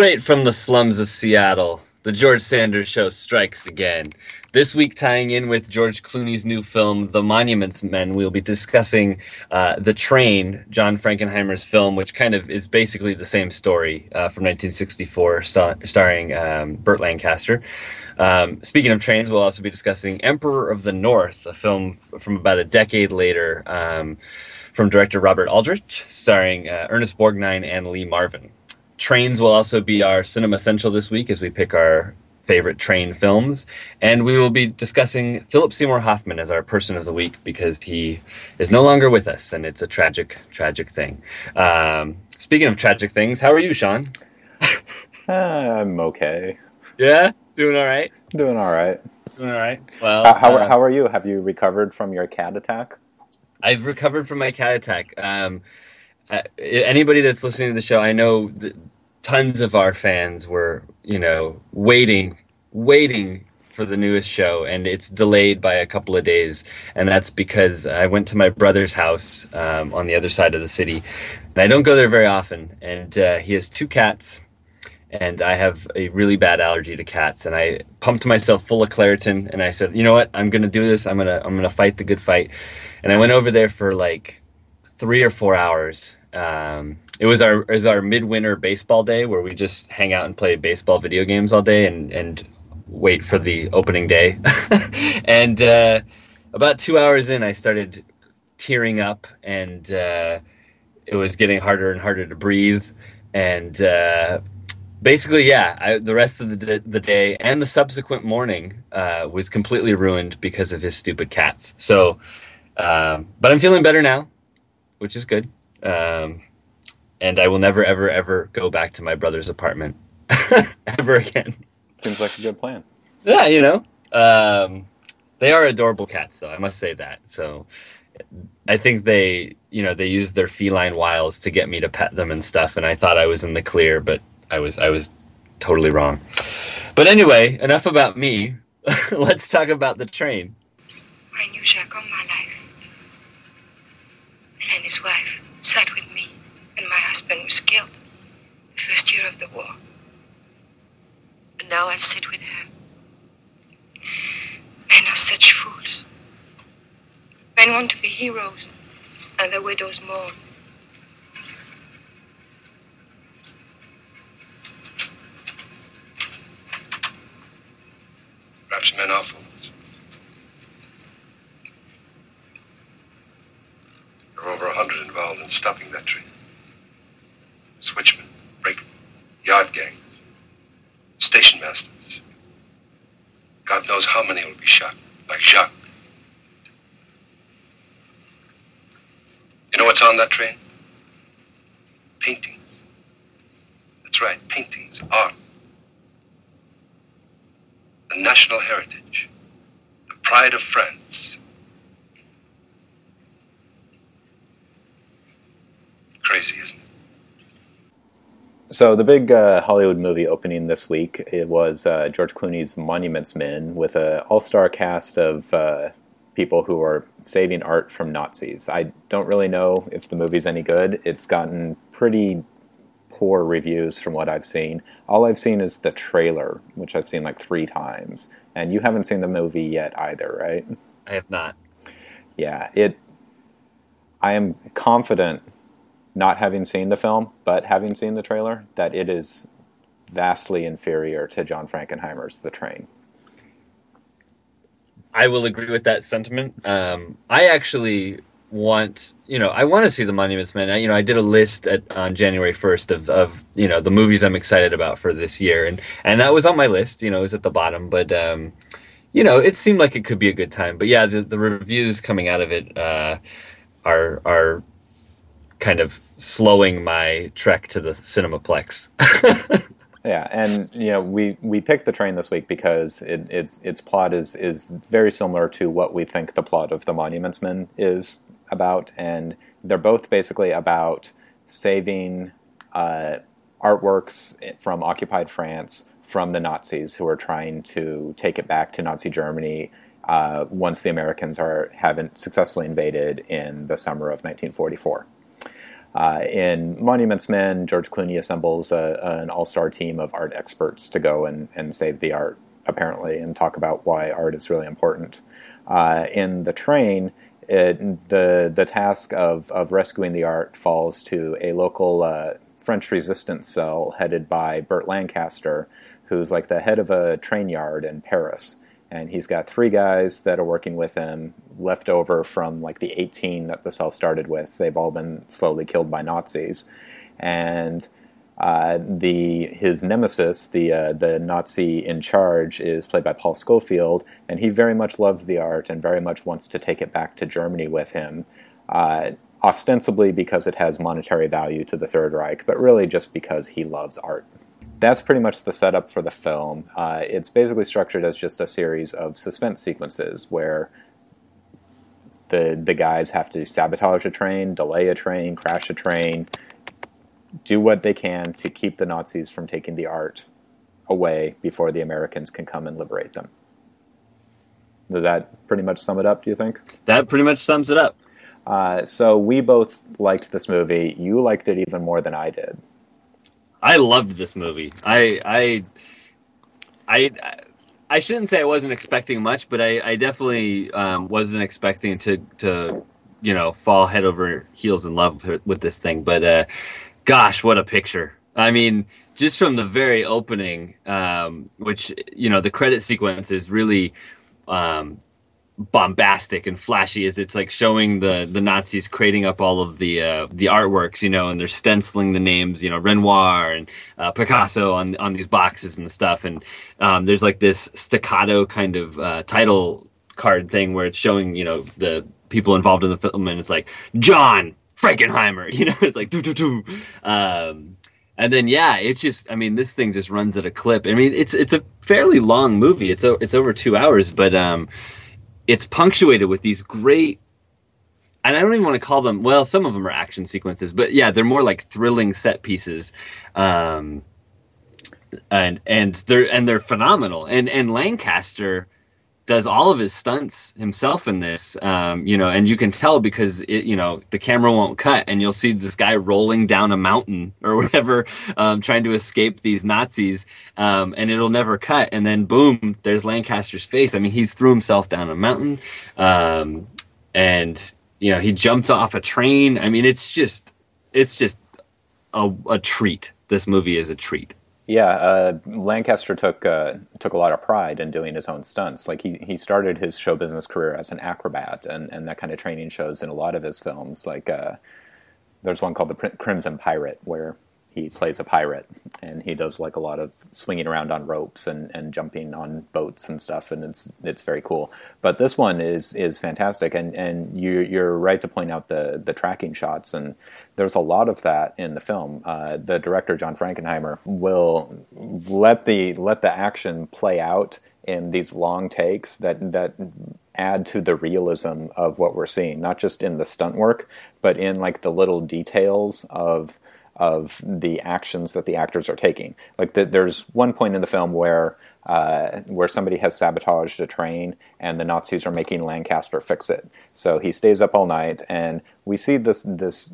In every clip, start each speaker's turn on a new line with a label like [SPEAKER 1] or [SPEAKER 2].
[SPEAKER 1] Straight from the slums of Seattle, the George Sanders Show strikes again. This week, tying in with George Clooney's new film, The Monuments Men, we'll be discussing uh, The Train, John Frankenheimer's film, which kind of is basically the same story uh, from 1964, star- starring um, Burt Lancaster. Um, speaking of trains, we'll also be discussing Emperor of the North, a film from about a decade later um, from director Robert Aldrich, starring uh, Ernest Borgnine and Lee Marvin. Trains will also be our cinema essential this week as we pick our favorite train films. And we will be discussing Philip Seymour Hoffman as our person of the week because he is no longer with us and it's a tragic, tragic thing. Um, speaking of tragic things, how are you, Sean?
[SPEAKER 2] uh, I'm okay.
[SPEAKER 1] Yeah? Doing all right?
[SPEAKER 2] Doing all right.
[SPEAKER 1] Doing all right. Well,
[SPEAKER 2] how, how, uh, how are you? Have you recovered from your cat attack?
[SPEAKER 1] I've recovered from my cat attack. Um, uh, anybody that's listening to the show, I know tons of our fans were, you know, waiting, waiting for the newest show, and it's delayed by a couple of days. And that's because I went to my brother's house um, on the other side of the city, and I don't go there very often. And uh, he has two cats, and I have a really bad allergy to cats. And I pumped myself full of Claritin, and I said, you know what, I'm gonna do this. I'm gonna I'm gonna fight the good fight. And I went over there for like three or four hours. Um, it was our was our midwinter baseball day where we just hang out and play baseball video games all day and and wait for the opening day. and uh, about two hours in, I started tearing up, and uh, it was getting harder and harder to breathe. And uh, basically, yeah, I, the rest of the the day and the subsequent morning uh, was completely ruined because of his stupid cats. So, um, but I'm feeling better now, which is good. Um, and I will never, ever, ever go back to my brother's apartment ever again.
[SPEAKER 2] Seems like a good plan.
[SPEAKER 1] Yeah, you know, um, they are adorable cats, though. I must say that. So, I think they, you know, they use their feline wiles to get me to pet them and stuff. And I thought I was in the clear, but I was, I was totally wrong. But anyway, enough about me. Let's talk about the train.
[SPEAKER 3] I knew Jacques all my life, and his wife sat with me and my husband was killed the first year of the war. And now I'll sit with her. Men are such fools. Men want to be heroes, and the widows mourn.
[SPEAKER 4] Perhaps men are fools. There are over a hundred involved in stopping that train switchmen, brakemen, yard gangs, station masters. God knows how many will be shot, like Jacques. You know what's on that train? Paintings. That's right, paintings, art. The national heritage, the pride of France. Crazy, isn't it?
[SPEAKER 2] So the big uh, Hollywood movie opening this week it was uh, George Clooney's Monuments Men with an all-star cast of uh, people who are saving art from Nazis. I don't really know if the movie's any good. It's gotten pretty poor reviews from what I've seen. All I've seen is the trailer, which I've seen like three times, and you haven't seen the movie yet either, right?
[SPEAKER 1] I have not.
[SPEAKER 2] Yeah, it. I am confident not having seen the film, but having seen the trailer, that it is vastly inferior to John Frankenheimer's The Train.
[SPEAKER 1] I will agree with that sentiment. Um, I actually want, you know, I want to see the Monuments Men. I, you know, I did a list at, on January first of, of, you know, the movies I'm excited about for this year, and and that was on my list. You know, it was at the bottom, but um, you know, it seemed like it could be a good time. But yeah, the, the reviews coming out of it uh, are are kind of slowing my trek to the cinemaplex.
[SPEAKER 2] yeah, and you know we we picked the train this week because it, its its plot is is very similar to what we think the plot of the Monuments Men is about, and they're both basically about saving uh, artworks from occupied France from the Nazis who are trying to take it back to Nazi Germany uh, once the Americans are haven't successfully invaded in the summer of 1944. Uh, in Monuments Men, George Clooney assembles a, an all star team of art experts to go and, and save the art, apparently, and talk about why art is really important. Uh, in The Train, it, the, the task of, of rescuing the art falls to a local uh, French resistance cell headed by Burt Lancaster, who's like the head of a train yard in Paris and he's got three guys that are working with him left over from like the 18 that the cell started with. They've all been slowly killed by nazis. And uh, the his nemesis, the uh, the Nazi in charge, is played by Paul Scofield, and he very much loves the art and very much wants to take it back to Germany with him, uh, ostensibly because it has monetary value to the Third Reich, but really just because he loves art that's pretty much the setup for the film. Uh, it's basically structured as just a series of suspense sequences where the the guys have to sabotage a train, delay a train, crash a train, do what they can to keep the Nazis from taking the art away before the Americans can come and liberate them. Does that pretty much sum it up? Do you think?
[SPEAKER 1] That pretty much sums it up.
[SPEAKER 2] Uh, so we both liked this movie. You liked it even more than I did.
[SPEAKER 1] I loved this movie. I I I I shouldn't say I wasn't expecting much, but I, I definitely um, wasn't expecting to to you know fall head over heels in love with, with this thing. But uh, gosh, what a picture! I mean, just from the very opening, um, which you know the credit sequence is really um, bombastic and flashy as it's like showing the the Nazis creating up all of the uh, the artworks, you know, and they're stenciling the names, you know, Renoir and uh, Picasso on on these boxes and stuff. And um, there's like this staccato kind of uh, title card thing where it's showing, you know, the people involved in the film, and it's like John Frankenheimer, you know, it's like do do do. Um, and then yeah, it's just I mean this thing just runs at a clip. I mean it's it's a fairly long movie. It's it's over two hours, but um, it's punctuated with these great and I don't even want to call them well, some of them are action sequences, but yeah, they're more like thrilling set pieces. Um, and and they're and they're phenomenal. And and Lancaster does all of his stunts himself in this um, you know and you can tell because it you know the camera won't cut and you'll see this guy rolling down a mountain or whatever um, trying to escape these nazis um, and it'll never cut. And then boom there's lancaster's face. I mean he's threw himself down a mountain um, and you know he jumped off a train. I mean it's just it's just a, a treat. This movie is a treat
[SPEAKER 2] yeah, uh, Lancaster took uh, took a lot of pride in doing his own stunts. Like he, he started his show business career as an acrobat, and, and that kind of training shows in a lot of his films. Like uh, there's one called The Crimson Pirate, where he plays a pirate and he does like a lot of swinging around on ropes and, and jumping on boats and stuff and it's it's very cool. But this one is is fantastic and and you you're right to point out the the tracking shots and there's a lot of that in the film. Uh, the director John Frankenheimer will let the let the action play out in these long takes that that add to the realism of what we're seeing not just in the stunt work but in like the little details of of the actions that the actors are taking. Like the, there's one point in the film where uh, where somebody has sabotaged a train and the Nazis are making Lancaster fix it. So he stays up all night, and we see this this.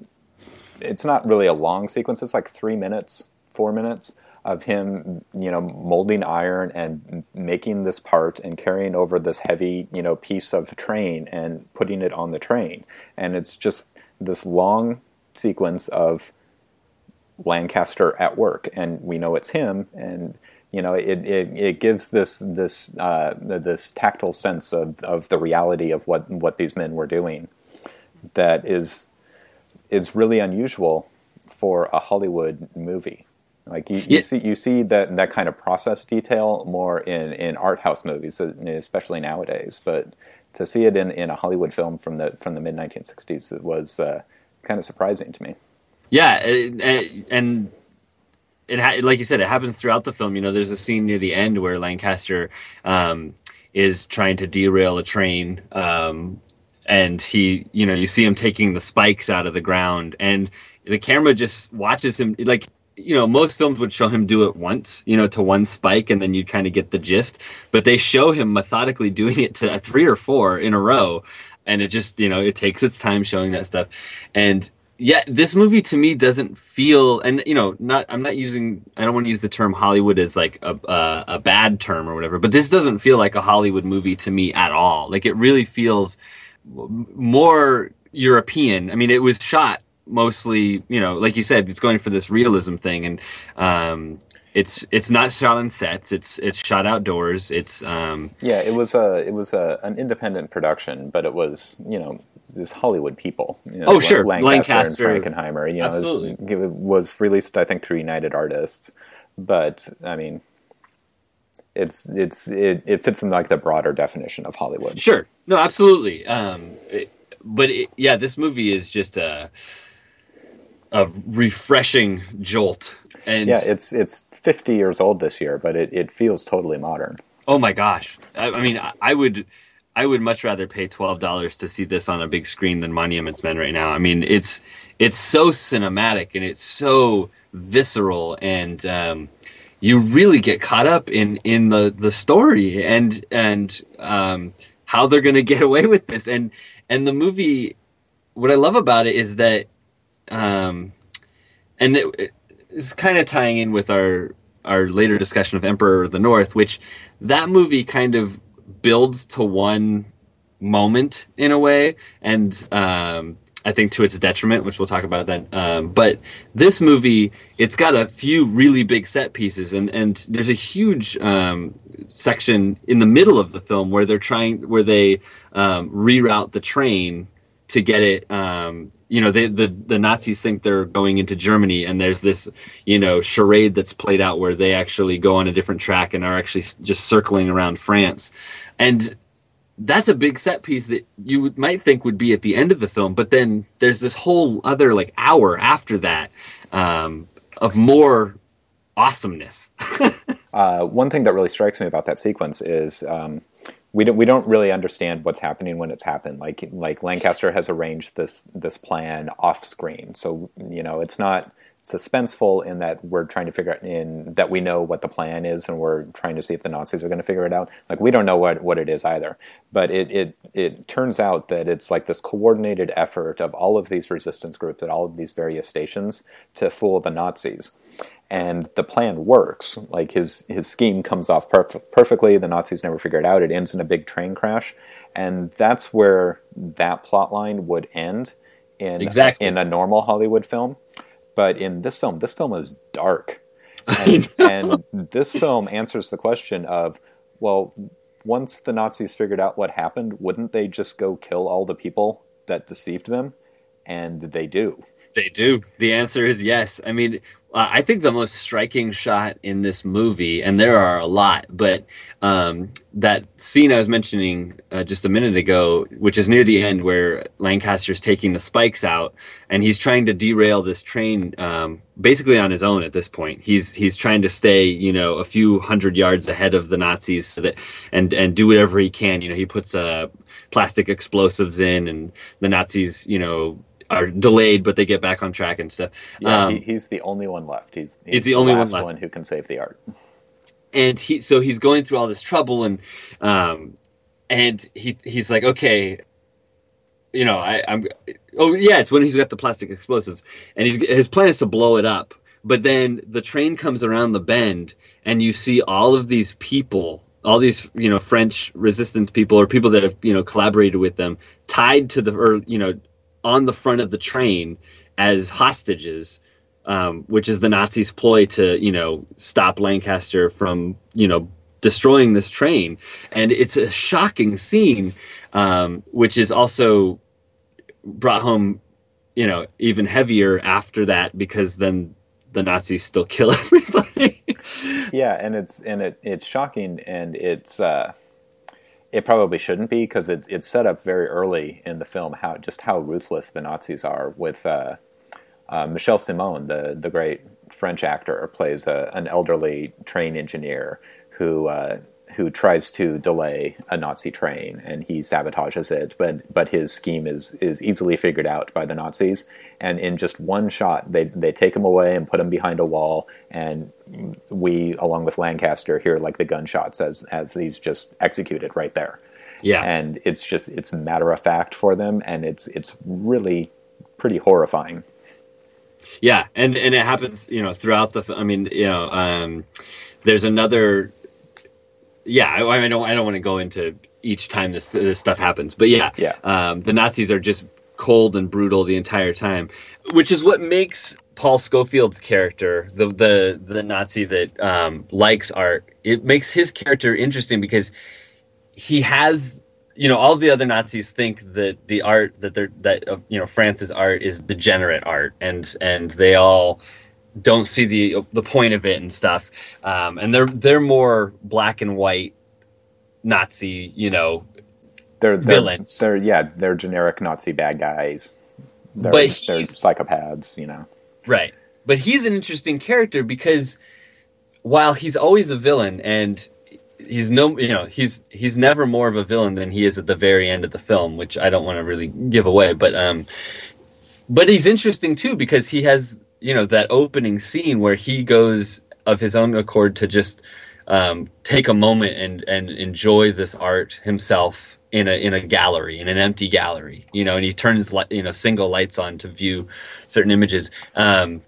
[SPEAKER 2] It's not really a long sequence. It's like three minutes, four minutes of him, you know, molding iron and making this part and carrying over this heavy, you know, piece of train and putting it on the train. And it's just this long sequence of Lancaster at work, and we know it's him, and you know it, it, it gives this this uh, this tactile sense of, of the reality of what what these men were doing that is is really unusual for a Hollywood movie. Like you, you see you see that that kind of process detail more in, in art house movies, especially nowadays. But to see it in, in a Hollywood film from the from the mid 1960s was uh, kind of surprising to me.
[SPEAKER 1] Yeah, and it ha- like you said, it happens throughout the film. You know, there's a scene near the end where Lancaster um, is trying to derail a train, um, and he, you know, you see him taking the spikes out of the ground, and the camera just watches him. Like, you know, most films would show him do it once, you know, to one spike, and then you kind of get the gist. But they show him methodically doing it to three or four in a row, and it just, you know, it takes its time showing that stuff, and yeah, this movie to me doesn't feel, and you know, not I'm not using, I don't want to use the term Hollywood as like a, a a bad term or whatever, but this doesn't feel like a Hollywood movie to me at all. Like it really feels more European. I mean, it was shot mostly, you know, like you said, it's going for this realism thing, and um, it's it's not shot on sets. It's it's shot outdoors. It's um,
[SPEAKER 2] yeah, it was a it was a, an independent production, but it was you know this Hollywood people. You know,
[SPEAKER 1] oh sure,
[SPEAKER 2] Lancaster,
[SPEAKER 1] Lancaster,
[SPEAKER 2] and Frankenheimer. You know, Absolutely. it was, it was released I think through United Artists, but I mean. It's it's it, it fits in like the broader definition of Hollywood.
[SPEAKER 1] Sure, no, absolutely. Um, it, but it, yeah, this movie is just a a refreshing jolt. And
[SPEAKER 2] yeah, it's it's 50 years old this year, but it, it feels totally modern.
[SPEAKER 1] Oh my gosh! I, I mean, I, I would I would much rather pay twelve dollars to see this on a big screen than Monuments Men right now. I mean, it's it's so cinematic and it's so visceral, and um, you really get caught up in in the the story and and um, how they're going to get away with this. And and the movie, what I love about it is that um, and it, it's kind of tying in with our our later discussion of Emperor of the North, which that movie kind of builds to one moment in a way, and um, I think to its detriment, which we'll talk about then. Um, but this movie, it's got a few really big set pieces, and and there's a huge um, section in the middle of the film where they're trying where they um, reroute the train to get it um, you know they, the the Nazis think they're going into Germany, and there's this you know charade that's played out where they actually go on a different track and are actually just circling around France, and that's a big set piece that you might think would be at the end of the film, but then there's this whole other like hour after that um, of more awesomeness.
[SPEAKER 2] uh, one thing that really strikes me about that sequence is. Um, we don't we don't really understand what's happening when it's happened. Like like Lancaster has arranged this this plan off screen, so you know it's not suspenseful in that we're trying to figure out in that we know what the plan is and we're trying to see if the Nazis are going to figure it out. Like we don't know what, what it is either. But it, it it turns out that it's like this coordinated effort of all of these resistance groups at all of these various stations to fool the Nazis and the plan works. Like his his scheme comes off perf- perfectly. The Nazis never figure it out. It ends in a big train crash, and that's where that plot line would end in
[SPEAKER 1] exactly.
[SPEAKER 2] in a normal Hollywood film. But in this film, this film is dark, and, and this film answers the question of, well, once the Nazis figured out what happened, wouldn't they just go kill all the people that deceived them? And they do.
[SPEAKER 1] They do. The answer is yes. I mean, uh, I think the most striking shot in this movie, and there are a lot, but um, that scene I was mentioning uh, just a minute ago, which is near the end where Lancaster's taking the spikes out, and he's trying to derail this train um, basically on his own at this point. He's he's trying to stay, you know, a few hundred yards ahead of the Nazis, so that and and do whatever he can. You know, he puts uh, plastic explosives in, and the Nazis, you know are delayed, but they get back on track and stuff.
[SPEAKER 2] Yeah, um, he, he's the only one left. He's,
[SPEAKER 1] he's, he's the, the, only
[SPEAKER 2] one
[SPEAKER 1] left
[SPEAKER 2] one who can save the art.
[SPEAKER 1] And he, so he's going through all this trouble, and um, and he he's like, okay, you know, I, I'm. Oh yeah, it's when he's got the plastic explosives, and he's his plan is to blow it up. But then the train comes around the bend, and you see all of these people all these you know French resistance people or people that have you know collaborated with them tied to the or you know on the front of the train as hostages, um, which is the Nazis' ploy to, you know, stop Lancaster from, you know, destroying this train. And it's a shocking scene, um, which is also brought home, you know, even heavier after that because then the Nazis still kill everybody.
[SPEAKER 2] yeah, and it's and it it's shocking and it's uh it probably shouldn't be because it's it's set up very early in the film how just how ruthless the Nazis are with uh, uh, Michel Simon, the the great French actor, plays a, an elderly train engineer who uh, who tries to delay a Nazi train and he sabotages it, but but his scheme is is easily figured out by the Nazis. And in just one shot, they they take him away and put him behind a wall, and we, along with Lancaster, hear like the gunshots as as these just executed right there.
[SPEAKER 1] Yeah,
[SPEAKER 2] and it's just it's matter of fact for them, and it's it's really pretty horrifying.
[SPEAKER 1] Yeah, and and it happens, you know, throughout the. I mean, you know, um, there's another. Yeah, I, I don't. I don't want to go into each time this this stuff happens, but yeah,
[SPEAKER 2] Yeah.
[SPEAKER 1] um, the Nazis are just cold and brutal the entire time, which is what makes Paul Scofield's character, the the the Nazi that um, likes art, it makes his character interesting because he has you know all the other Nazis think that the art that they're that of you know France's art is degenerate art and and they all don't see the the point of it and stuff um, and they're they're more black and white Nazi you know
[SPEAKER 2] They're, they're
[SPEAKER 1] Villains.
[SPEAKER 2] They're yeah, they're generic Nazi bad guys. They're,
[SPEAKER 1] But
[SPEAKER 2] they're psychopaths, you know.
[SPEAKER 1] Right. But he's an interesting character because while he's always a villain and he's no you know, he's he's never more of a villain than he is at the very end of the film, which I don't want to really give away, but um but he's interesting too because he has, you know, that opening scene where he goes of his own accord to just um, take a moment and and enjoy this art himself in a in a gallery in an empty gallery you know and he turns li- you know single lights on to view certain images. Um,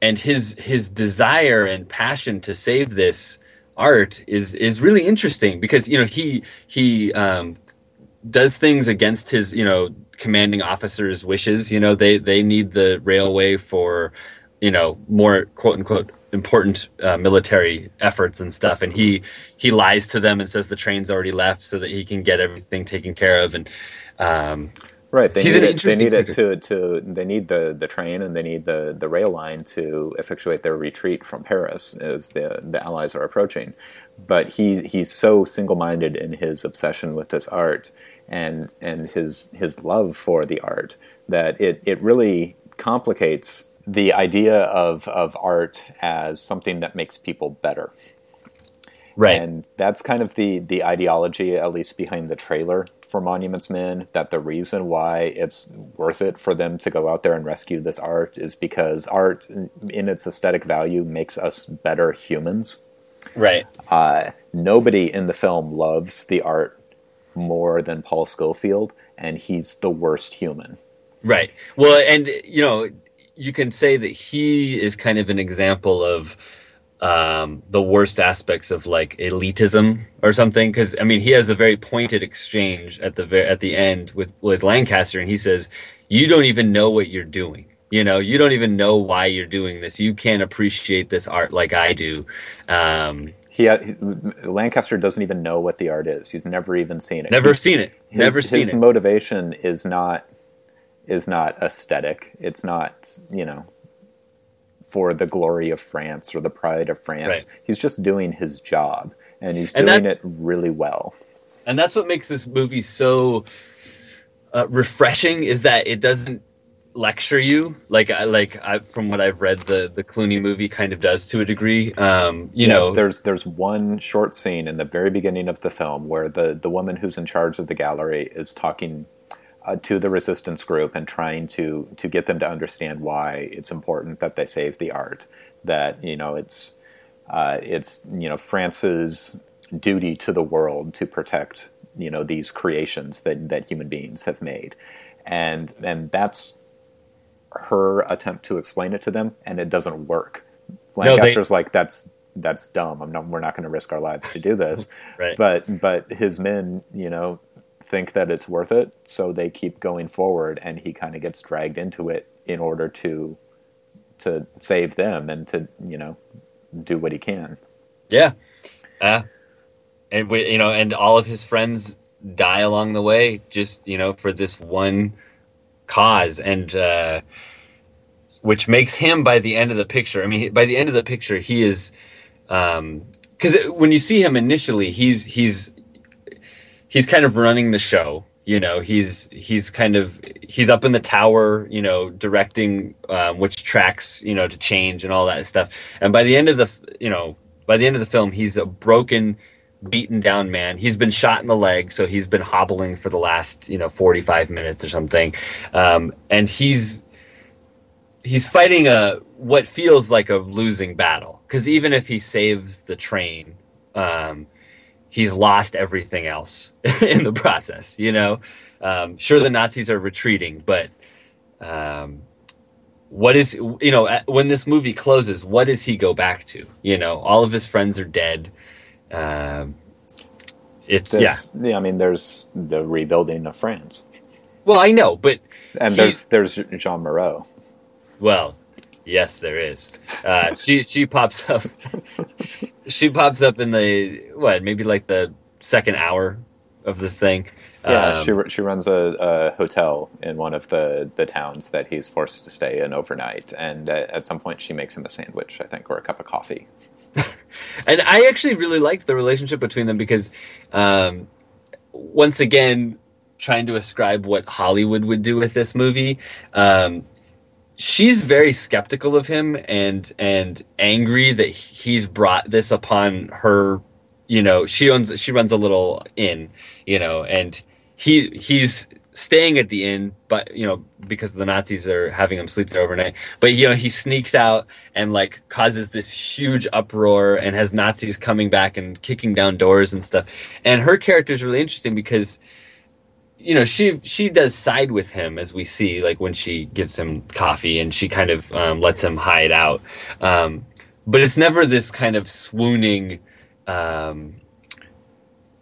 [SPEAKER 1] and his his desire and passion to save this art is is really interesting because you know he he um, does things against his you know commanding officers wishes. You know they they need the railway for you know more quote unquote important uh, military efforts and stuff and he he lies to them and says the train's already left so that he can get everything taken care of and um,
[SPEAKER 2] Right. They
[SPEAKER 1] He's
[SPEAKER 2] need
[SPEAKER 1] an
[SPEAKER 2] it, they need it to, to they need the, the train and they need the, the rail line to effectuate their retreat from Paris as the the Allies are approaching. But he he's so single minded in his obsession with this art and and his his love for the art that it, it really complicates the idea of, of art as something that makes people better.
[SPEAKER 1] right
[SPEAKER 2] And that's kind of the the ideology, at least behind the trailer for Monuments Men. That the reason why it's worth it for them to go out there and rescue this art is because art, in its aesthetic value, makes us better humans.
[SPEAKER 1] right
[SPEAKER 2] Uh, nobody in the film loves the art more than Paul Scofield, and he's the worst human.
[SPEAKER 1] Right. Well, and you know, you can say that he is kind of an example of um, the worst aspects of like elitism or something. Because I mean, he has a very pointed exchange at the ver- at the end with with Lancaster, and he says, "You don't even know what you're doing." You know, you don't even know why you're doing this. You can't appreciate this art like I do. Um,
[SPEAKER 2] He, he Lancaster doesn't even know what the art is. He's never even seen it.
[SPEAKER 1] never
[SPEAKER 2] He's-
[SPEAKER 1] seen it.
[SPEAKER 2] his,
[SPEAKER 1] Never seen
[SPEAKER 2] his
[SPEAKER 1] it.
[SPEAKER 2] motivation is not is not aesthetic. It's not you know for the glory of France or the pride of France.
[SPEAKER 1] Right.
[SPEAKER 2] He's just doing his job, and he's
[SPEAKER 1] And
[SPEAKER 2] doing
[SPEAKER 1] that-
[SPEAKER 2] it really well.
[SPEAKER 1] and that's what makes this movie so uh, refreshing is that it doesn't lecture you like I like I, from what I've read the the Clooney movie kind of does to a degree um you
[SPEAKER 2] Yeah,
[SPEAKER 1] know
[SPEAKER 2] there's there's one short scene in the very beginning of the film where the the woman who's in charge of the gallery is talking uh, to the resistance group and trying to to get them to understand why it's important that they save the art that you know it's uh, it's you know France's duty to the world to protect you know these creations that that human beings have made. And and that's her attempt to explain it to them and it doesn't work.
[SPEAKER 1] No, they-
[SPEAKER 2] lancaster's like that's that's dumb. I'm not we're not going to risk our lives to do this.
[SPEAKER 1] Right.
[SPEAKER 2] but but his men you know think that it's worth it so they keep going forward and he kind of gets dragged into it in order to to save them and to you know do what he can.
[SPEAKER 1] Yeah. Uh, and we, you know and all of his friends die along the way just you know for this one cause and uh which makes him by the end of the picture i mean by the end of the picture he is um because when you see him initially he's he's he's kind of running the show you know he's he's kind of he's up in the tower you know directing um, which tracks you know to change and all that stuff. And by the end of the you know by the end of the film he's a broken beaten down man. He's been shot in the leg so he's been hobbling for the last you know 45 minutes or something. Um, and he's he's fighting a what feels like a losing battle. Because even if he saves the train um, he's lost everything else in the process you know um, sure the nazis are retreating but um, what is you know when this movie closes, what does he go back to? You know, all of his friends are dead. Um, it's yeah.
[SPEAKER 2] There's- yeah. I mean, there's the rebuilding of France,
[SPEAKER 1] Well, I know, but
[SPEAKER 2] and there's there's Jeanne Moreau.
[SPEAKER 1] Well, yes, there is. Uh, she she pops up. she pops up in the what? Maybe like the second hour of this thing.
[SPEAKER 2] Yeah,
[SPEAKER 1] Um,
[SPEAKER 2] she she runs a, a hotel in one of the, the towns that he's forced to stay in overnight, and uh, at some point she makes him a sandwich, I think, or a cup of coffee.
[SPEAKER 1] and I actually really liked the relationship between them because, um, once again, trying to ascribe what Hollywood would do with this movie, um, she's very skeptical of him and and angry that he's brought this upon her. You know, she owns she runs a little inn, you know, and he he's staying at the inn, but you know because the Nazis are having him sleep there overnight. But you know he sneaks out and like causes this huge uproar and has Nazis coming back and kicking down doors and stuff. And her character is really interesting because you know she she does side with him as we see like when she gives him coffee and she kind of um, lets him hide out. Um, but it's never this kind of swooning. Um,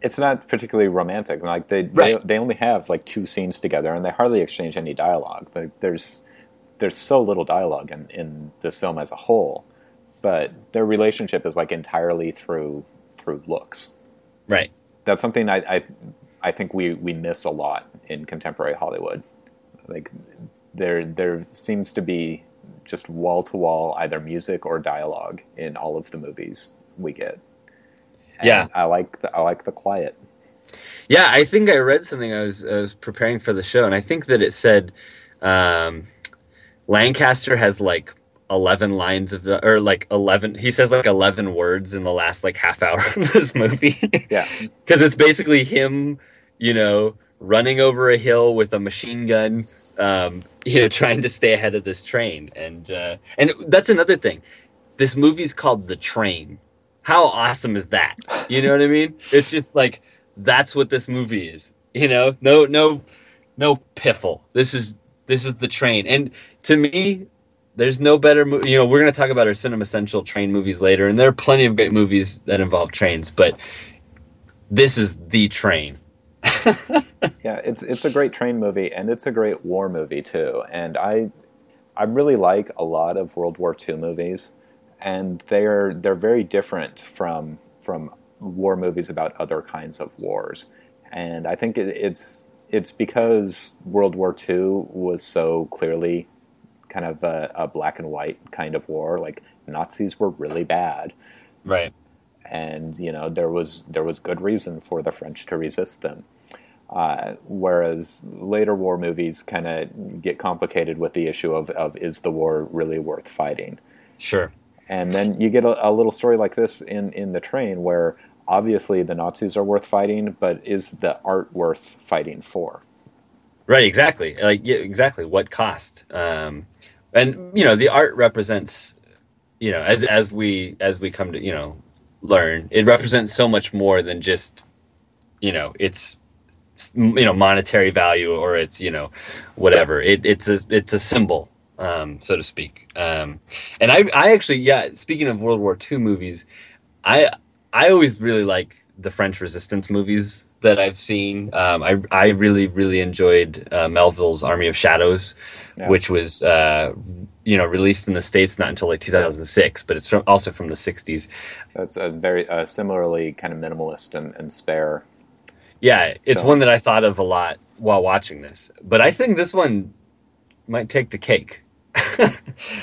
[SPEAKER 2] It's not particularly romantic. Like they,
[SPEAKER 1] Right.
[SPEAKER 2] they they only have like two scenes together, and they hardly exchange any dialogue. Like there's there's so little dialogue in, in this film as a whole, but their relationship is like entirely through through looks.
[SPEAKER 1] right.
[SPEAKER 2] that's something I, I I think we we miss a lot in contemporary Hollywood. Like there there seems to be just wall to wall either music or dialogue in all of the movies we get. And
[SPEAKER 1] Yeah.
[SPEAKER 2] I like the, I like the quiet.
[SPEAKER 1] Yeah, I think I read something. I was I was preparing for the show, and I think that it said um, Lancaster has like eleven lines of the, or like eleven. He says like eleven words in the last like half hour of this movie.
[SPEAKER 2] Yeah,
[SPEAKER 1] because it's basically him, you know, running over a hill with a machine gun, um, you know, trying to stay ahead of this train, and uh, and that's another thing. This movie's called The Train. How awesome is that? You know what I mean? It's just like that's what this movie is. You know, no, no, no piffle. This is this is the train, and to me, there's no better movie. You know, we're gonna talk about our Cinema Essential train movies later, and there are plenty of great movies that involve trains, but this is the train.
[SPEAKER 2] Yeah. It's it's a great train movie and it's a great war movie too. And I I really like a lot of World War II movies, and they're they're very different from from war movies about other kinds of wars. And I think it, it's it's because World War II was so clearly kind of a, a black and white kind of war. Like Nazis were really bad,
[SPEAKER 1] Right.
[SPEAKER 2] and you know there was there was good reason for the French to resist them. Uh, whereas later war movies kind of get complicated with the issue of, of is the war really worth fighting?
[SPEAKER 1] Sure.
[SPEAKER 2] And then you get a, a little story like this in, in the train where obviously the Nazis are worth fighting, but is the art worth fighting for?
[SPEAKER 1] Right. Exactly. Like yeah, exactly. What cost? Um, and you know, the art represents, you know, as as we as we come to you know learn, it represents so much more than just, you know, it's you know monetary value or it's you know whatever. It, it's a it's a symbol, um, so to speak. Um, and I I actually yeah. Speaking of World War II movies, I I always really like the French Resistance movies that I've seen. Um, I I really really enjoyed uh, Melville's Army of Shadows,
[SPEAKER 2] Yeah.
[SPEAKER 1] which was uh, you know released in the states not until like 2006, but it's from, also from the 60s.
[SPEAKER 2] That's a very uh, similarly kind of minimalist and, and spare.
[SPEAKER 1] Yeah, it's
[SPEAKER 2] So-
[SPEAKER 1] one that I thought of a lot while watching this, but I think this one might take the cake.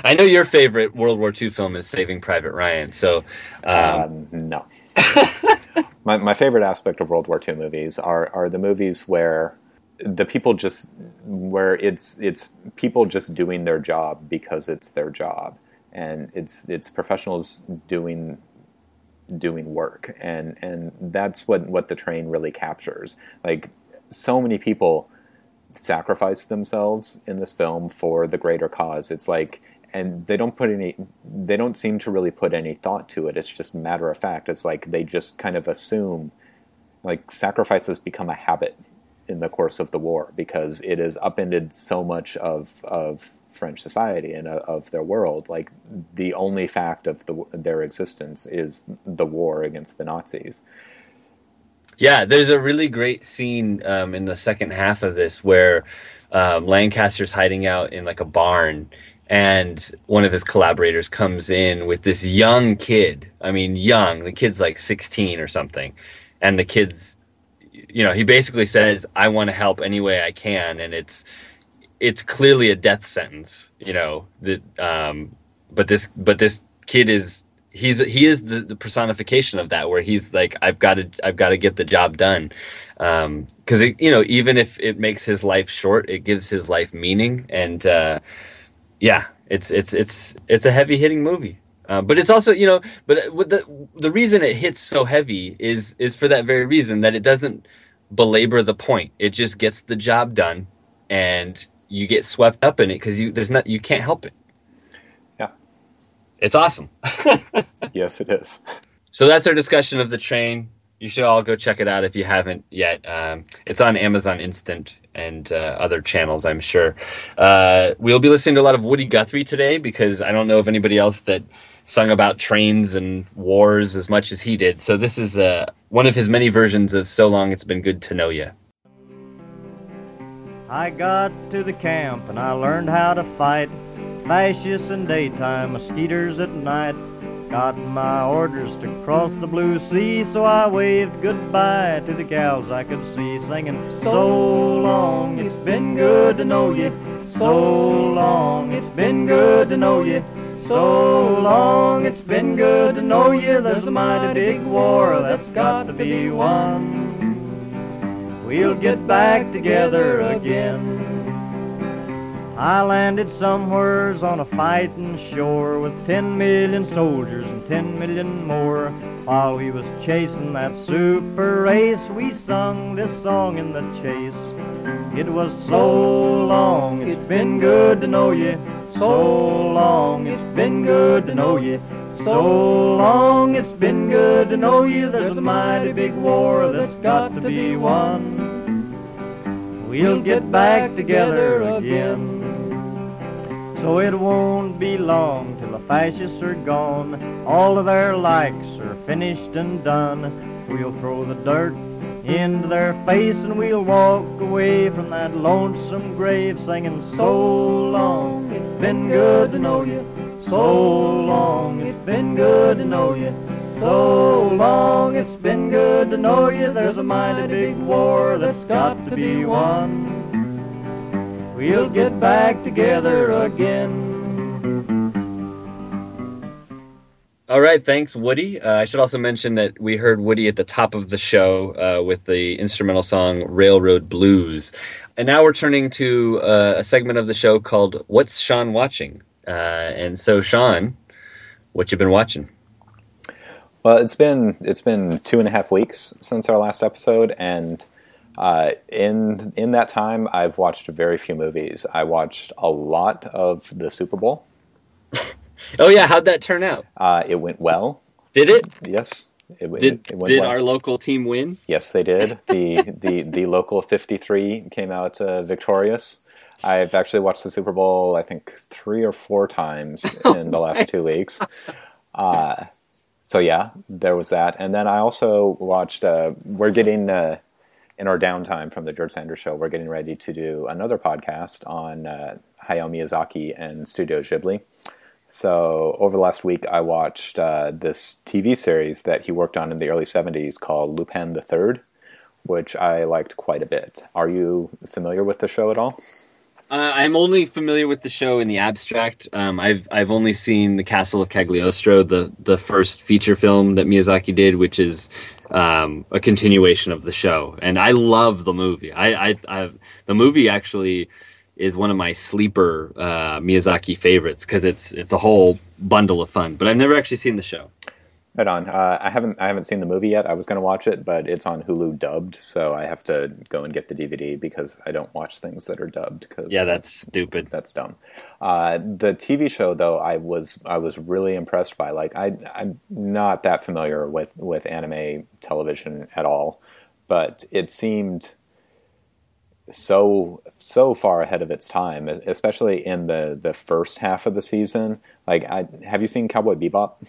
[SPEAKER 1] I know your favorite World War II film is Saving Private Ryan, so um,
[SPEAKER 2] Um, no. my, my favorite aspect of World War II movies are, are the movies where the people just where it's it's people just doing their job because it's their job and it's it's professionals doing doing work. And and that's what what the train really captures. Like so many people sacrifice themselves in this film for the greater cause. It's like and they don't put any they don't seem to really put any thought to it. It's just matter of fact. It's like they just kind of assume like sacrifices become a habit in the course of the war because it has upended so much of of French society and uh, of their world. Like the only fact of the, their existence is the war against the Nazis.
[SPEAKER 1] Yeah, there's a really great scene um, in the second half of this where um, Lancaster's hiding out in like a barn, and one of his collaborators comes in with this young kid. I mean, young. The kid's like 16 or something, and the kid's, you know, he basically says, "I want to help any way I can," and it's it's clearly a death sentence, you know. That, um, but this, but this kid is he's he is the, the, personification of that, where he's like, I've got to, I've got to get the job done, because um, you know, even if it makes his life short, it gives his life meaning, and uh, yeah, it's it's it's it's a heavy hitting movie. Uh, but it's also, you know, but the the reason it hits so heavy is is for that very reason that it doesn't belabor the point. It just gets the job done, and you get swept up in it because you there's not you can't help it.
[SPEAKER 2] Yeah,
[SPEAKER 1] it's awesome.
[SPEAKER 2] yes, it is.
[SPEAKER 1] So that's our discussion of the train. You should all go check it out if you haven't yet. Um, it's on Amazon Instant and uh, other channels, I'm sure. Uh, we'll be listening to a lot of Woody Guthrie today because I don't know of anybody else that sung about trains and wars as much as he did. So this is uh, one of his many versions of "So Long It's Been Good to Know You."
[SPEAKER 5] I got to the camp and I learned how to fight fascists in daytime, mosquitoes at night. Got my orders to cross the blue sea, so I waved goodbye to the gals I could see, singing, So long, it's been good to know you. So long, it's been good to know you. So long, it's been good to know you. There's a mighty big war that's got to be won we'll get back together again. I landed somewheres on a fighting shore with ten million soldiers and ten million more. While we was chasing that super race, we sung this song in the chase. It was so long, it's been good to know you. So long, it's been good to know you. So long, it's been good to know you. There's a mighty big war that's got to be won. We'll get back together again. So it won't be long till the fascists are gone. All of their likes are finished and done. We'll throw the dirt into their face and we'll walk away from that lonesome grave singing so long. It's been good to know you. So long, it's been good to know you. So long, it's been good to know you. There's a mighty big war that's got to be won. We'll get back together again.
[SPEAKER 1] All right, thanks, Woody. Uh, I should also mention that we heard Woody at the top of the show uh, with the instrumental song Railroad Blues. And now we're turning to uh, a segment of the show called What's Sean Watching? Uh, and so, Sean, what you been watching?
[SPEAKER 2] Well, it's been it's been two and a half weeks since our last episode, and uh, in in that time, I've watched very few movies. I watched a lot of the Super Bowl.
[SPEAKER 1] oh yeah, how'd that turn out?
[SPEAKER 2] Uh, it went well.
[SPEAKER 1] Did it?
[SPEAKER 2] Yes.
[SPEAKER 1] It, did it, did well. our local team win?
[SPEAKER 2] Yes, they did. the the the local fifty three came out uh, victorious. I've actually watched the Super Bowl, I think, three or four times in the last two weeks. Uh, so yeah, there was that, and then I also watched. Uh, we're getting uh, in our downtime from the George Sanders Show. We're getting ready to do another podcast on uh, Hayao Miyazaki and Studio Ghibli. So over the last week, I watched uh, this TV series that he worked on in the early '70s called Lupin the Third, which I liked quite a bit. Are you familiar with the show at all?
[SPEAKER 1] Uh, I'm only familiar with the show in the abstract. Um, I've I've only seen the Castle of Cagliostro, the the first feature film that Miyazaki did, which is um, a continuation of the show, and I love the movie. I, I I've, the movie actually is one of my sleeper uh, Miyazaki favorites because it's it's a whole bundle of fun. But I've never actually seen the show.
[SPEAKER 2] Right on. Uh, I haven't I haven't seen the movie yet. I was going to watch it, but it's on Hulu dubbed, so I have to go and get the DVD because I don't watch things that are dubbed. Cause
[SPEAKER 1] yeah, that's stupid.
[SPEAKER 2] That's dumb. Uh, the TV show, though, I was I was really impressed by. Like I I'm not that familiar with with anime television at all, but it seemed so so far ahead of its time, especially in the the first half of the season. Like, I, have you seen Cowboy Bebop?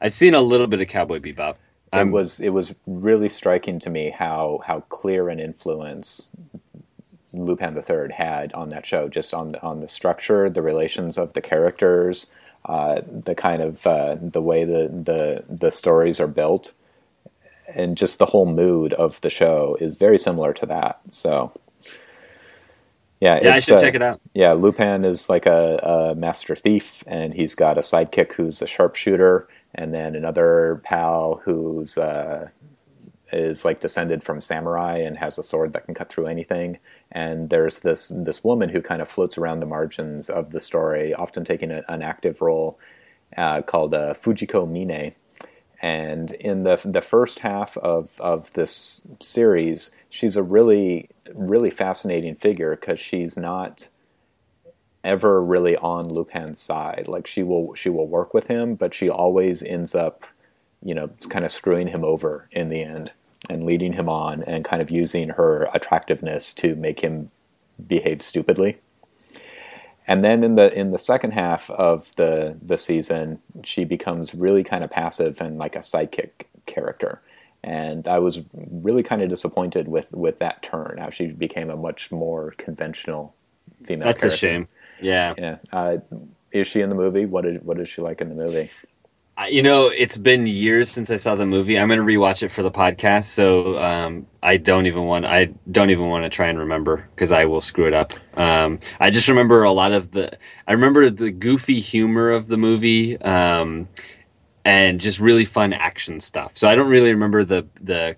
[SPEAKER 1] I've seen a little bit of Cowboy Bebop.
[SPEAKER 2] It was it was really striking to me how how clear an influence Lupin III had on that show, just on the, on the structure, the relations of the characters, uh, the kind of uh, the way the, the the stories are built, and just the whole mood of the show is very similar to that. So. Yeah,
[SPEAKER 1] Yeah, I should
[SPEAKER 2] uh,
[SPEAKER 1] check it out.
[SPEAKER 2] Yeah, Lupin is like a, a master thief, and he's got a sidekick who's a sharpshooter, and then another pal who's uh, is like descended from samurai and has a sword that can cut through anything. And there's this this woman who kind of floats around the margins of the story, often taking a, an active role, uh, called uh, Fujiko Mine. And in the the first half of of this series, she's a really really fascinating figure because she's not ever really on Lupin's side. Like she will she will work with him, but she always ends up, you know, kind of screwing him over in the end and leading him on and kind of using her attractiveness to make him behave stupidly. And then in the in the second half of the the season, she becomes really kind of passive and like a sidekick character. And I was really kind of disappointed with with that turn. How she became a much more conventional female.
[SPEAKER 1] That's a shame. Yeah.
[SPEAKER 2] Yeah. Uh, is she in the movie? What is what is she like in the movie?
[SPEAKER 1] You know, it's been years since I saw the movie. I'm going to rewatch it for the podcast, so um, I don't even want I don't even want to try and remember because I will screw it up. Um, I just remember a lot of the I remember the goofy humor of the movie um, and just really fun action stuff. So I don't really remember the the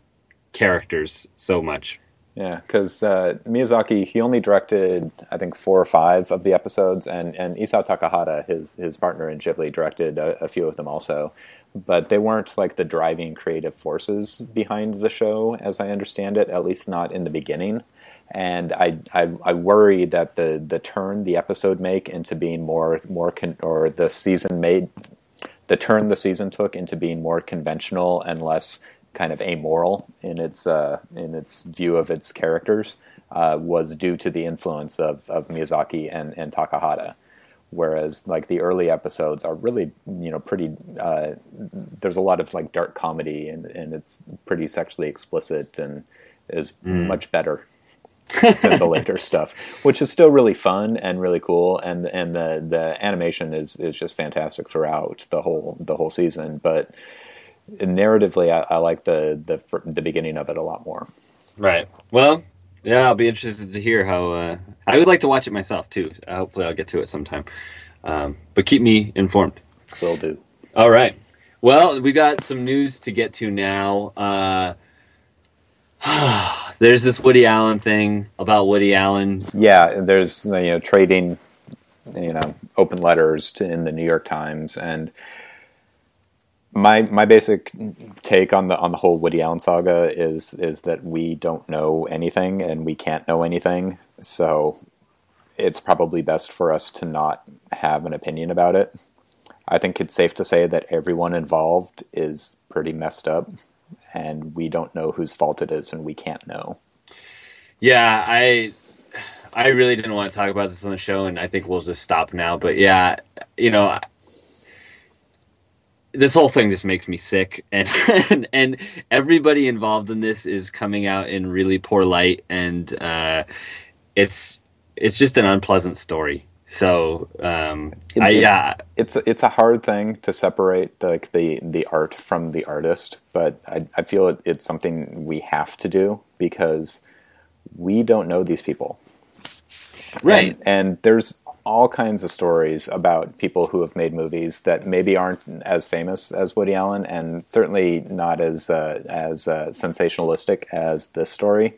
[SPEAKER 1] characters so much.
[SPEAKER 2] Yeah, because uh, Miyazaki he only directed I think four or five of the episodes, and and Isao Takahata, his his partner in Ghibli, directed a, a few of them also. But they weren't like the driving creative forces behind the show, as I understand it, at least not in the beginning. And I I, I worry that the the turn the episode make into being more more con- or the season made the turn the season took into being more conventional and less kind of amoral in its uh, in its view of its characters uh, was due to the influence of, of Miyazaki and, and Takahata. Whereas like the early episodes are really you know pretty uh, there's a lot of like dark comedy and, and it's pretty sexually explicit and is much better than the later stuff, which is still really fun and really cool, and and the the animation is is just fantastic throughout the whole the whole season. But narratively, I, I like the the the beginning of it a lot more.
[SPEAKER 1] Right. Well, yeah, I'll be interested to hear how. Uh, I would like to watch it myself too. Uh, hopefully, I'll get to it sometime. Um, but keep me informed.
[SPEAKER 2] Will do.
[SPEAKER 1] All right. Well, we got some news to get to now. Uh, there's this Woody Allen thing about Woody Allen.
[SPEAKER 2] Yeah, there's you know trading, you know, open letters to, in the New York Times, and my my basic take on the on the whole Woody Allen saga is is that we don't know anything and we can't know anything, so it's probably best for us to not have an opinion about it. I think it's safe to say that everyone involved is pretty messed up, and we don't know whose fault it is, and we can't know.
[SPEAKER 1] Yeah, I I really didn't want to talk about this on the show, and I think we'll just stop now. But yeah, you know, this whole thing just makes me sick, and and, and everybody involved in this is coming out in really poor light, and uh, it's it's just an unpleasant story. So um,
[SPEAKER 2] It-
[SPEAKER 1] I, yeah,
[SPEAKER 2] it's it's a hard thing to separate like the the art from the artist, but I, I feel it, it's something we have to do because we don't know these people,
[SPEAKER 1] right.
[SPEAKER 2] And, and there's all kinds of stories about people who have made movies that maybe aren't as famous as Woody Allen, and certainly not as uh, as uh, sensationalistic as this story.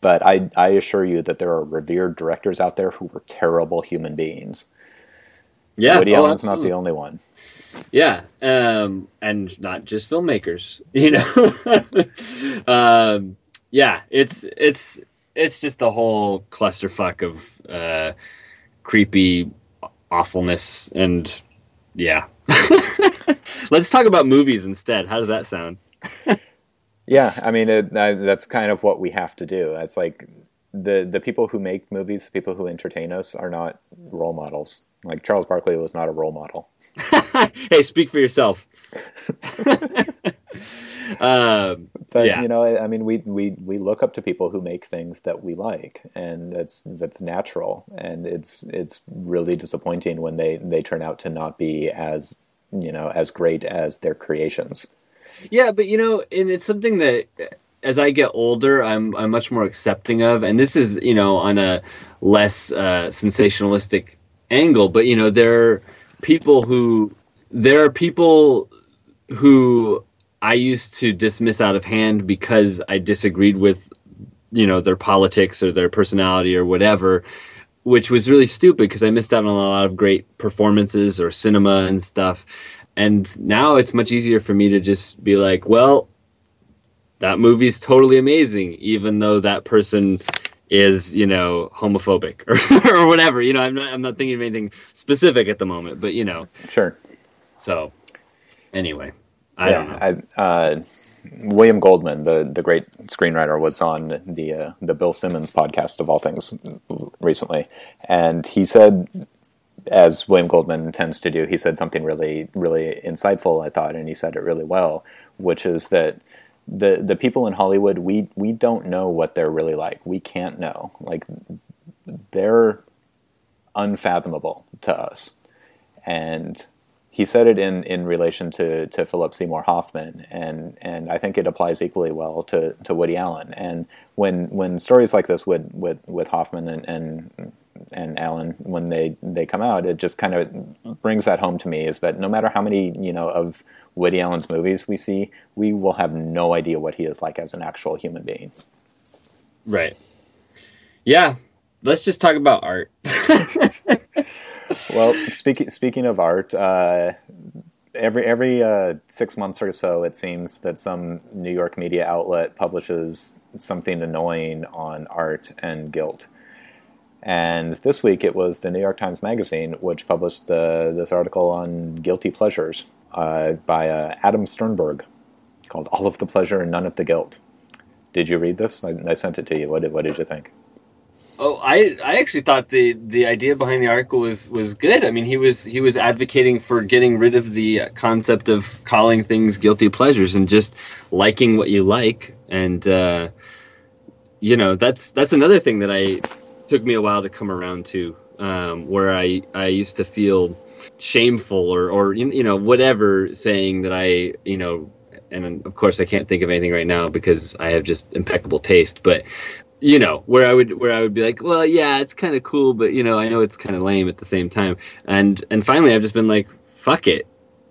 [SPEAKER 2] But I, I assure you that there are revered directors out there who were terrible human beings.
[SPEAKER 1] Yeah,
[SPEAKER 2] Woody
[SPEAKER 1] oh,
[SPEAKER 2] Allen's not the only one.
[SPEAKER 1] Yeah, um, and not just filmmakers, you know. um, yeah, it's it's it's just a whole clusterfuck of uh, creepy awfulness, and yeah. Let's talk about movies instead. How does that sound?
[SPEAKER 2] Yeah, I mean it, I, that's kind of what we have to do. It's like the the people who make movies, the people who entertain us, are not role models. Like Charles Barkley was not a role model.
[SPEAKER 1] hey, speak for yourself. Um,
[SPEAKER 2] But
[SPEAKER 1] Yeah.
[SPEAKER 2] you know, I I mean, we, we we look up to people who make things that we like, and that's that's natural. And it's it's really disappointing when they they turn out to not be as you know as great as their creations.
[SPEAKER 1] Yeah, but you know, and it's something that as I get older, I'm I'm much more accepting of, and this is you know on a less uh, sensationalistic angle. But you know, there are people who there are people who I used to dismiss out of hand because I disagreed with you know their politics or their personality or whatever. Which was really stupid because I missed out on a lot of great performances or cinema and stuff and now it's much easier for me to just be like well that movie's totally amazing even though that person is you know homophobic or, or whatever you know i'm not i'm not thinking of anything specific at the moment but you know
[SPEAKER 2] Sure.
[SPEAKER 1] so anyway i don't know
[SPEAKER 2] I, uh, William Goldman, the, the great screenwriter, was on the uh, the Bill Simmons podcast of all things recently, and he said, as William Goldman tends to do, he said something really really insightful. I thought, and he said it really well, which is that the the people in Hollywood we we don't know what they're really like. We can't know. Like they're unfathomable to us, and he said it in, in relation to, to Philip Seymour Hoffman, and, and I think it applies equally well to, to Woody Allen. And when when stories like this with with, with Hoffman and, and and Allen when they, they come out, it just kind of brings that home to me is that no matter how many you know of Woody Allen's movies we see, we will have no idea what he is like as an actual human being.
[SPEAKER 1] right yeah let's just talk about art
[SPEAKER 2] Well, speaking speaking of art, uh, every every uh, six months or so, it seems that some New York media outlet publishes something annoying on art and guilt. And this week, it was the New York Times Magazine which published uh, this article on guilty pleasures uh, by uh, Adam Sternbergh, called "All of the Pleasure and None of the Guilt." Did you read this? I, I sent it to you. What did What did you think?
[SPEAKER 1] Oh, I I actually thought the the idea behind the article was was good. I mean, he was he was advocating for getting rid of the concept of calling things guilty pleasures and just liking what you like. And uh, you know, that's that's another thing that I took me a while to come around to, um, where I I used to feel shameful or or you you know whatever saying that I you know. And of course, I can't think of anything right now because I have just impeccable taste. But you know where i would where i would be like well yeah it's kind of cool but you know i know it's kind of lame at the same time. And and finally i've just been like fuck it.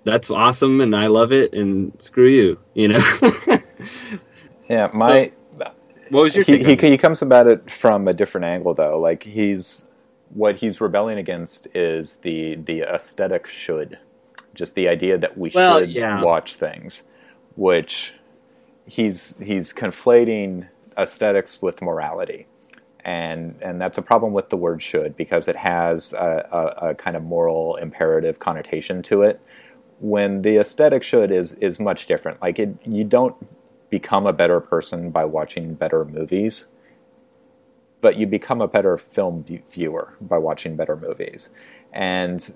[SPEAKER 1] That's awesome and i love it and screw you you know?
[SPEAKER 2] Yeah, my.
[SPEAKER 1] what was your
[SPEAKER 2] he,
[SPEAKER 1] take on
[SPEAKER 2] he, he comes about it from a different angle though. Like he's what he's rebelling against is the the aesthetic should. Just the idea that we
[SPEAKER 1] Well,
[SPEAKER 2] should
[SPEAKER 1] yeah.
[SPEAKER 2] watch things which he's he's conflating aesthetics with morality. And and that's a problem with the word should because it has a, a, a kind of moral imperative connotation to it. When the aesthetic should is is much different. Like it you don't become a better person by watching better movies but you become a better film view- viewer by watching better movies. And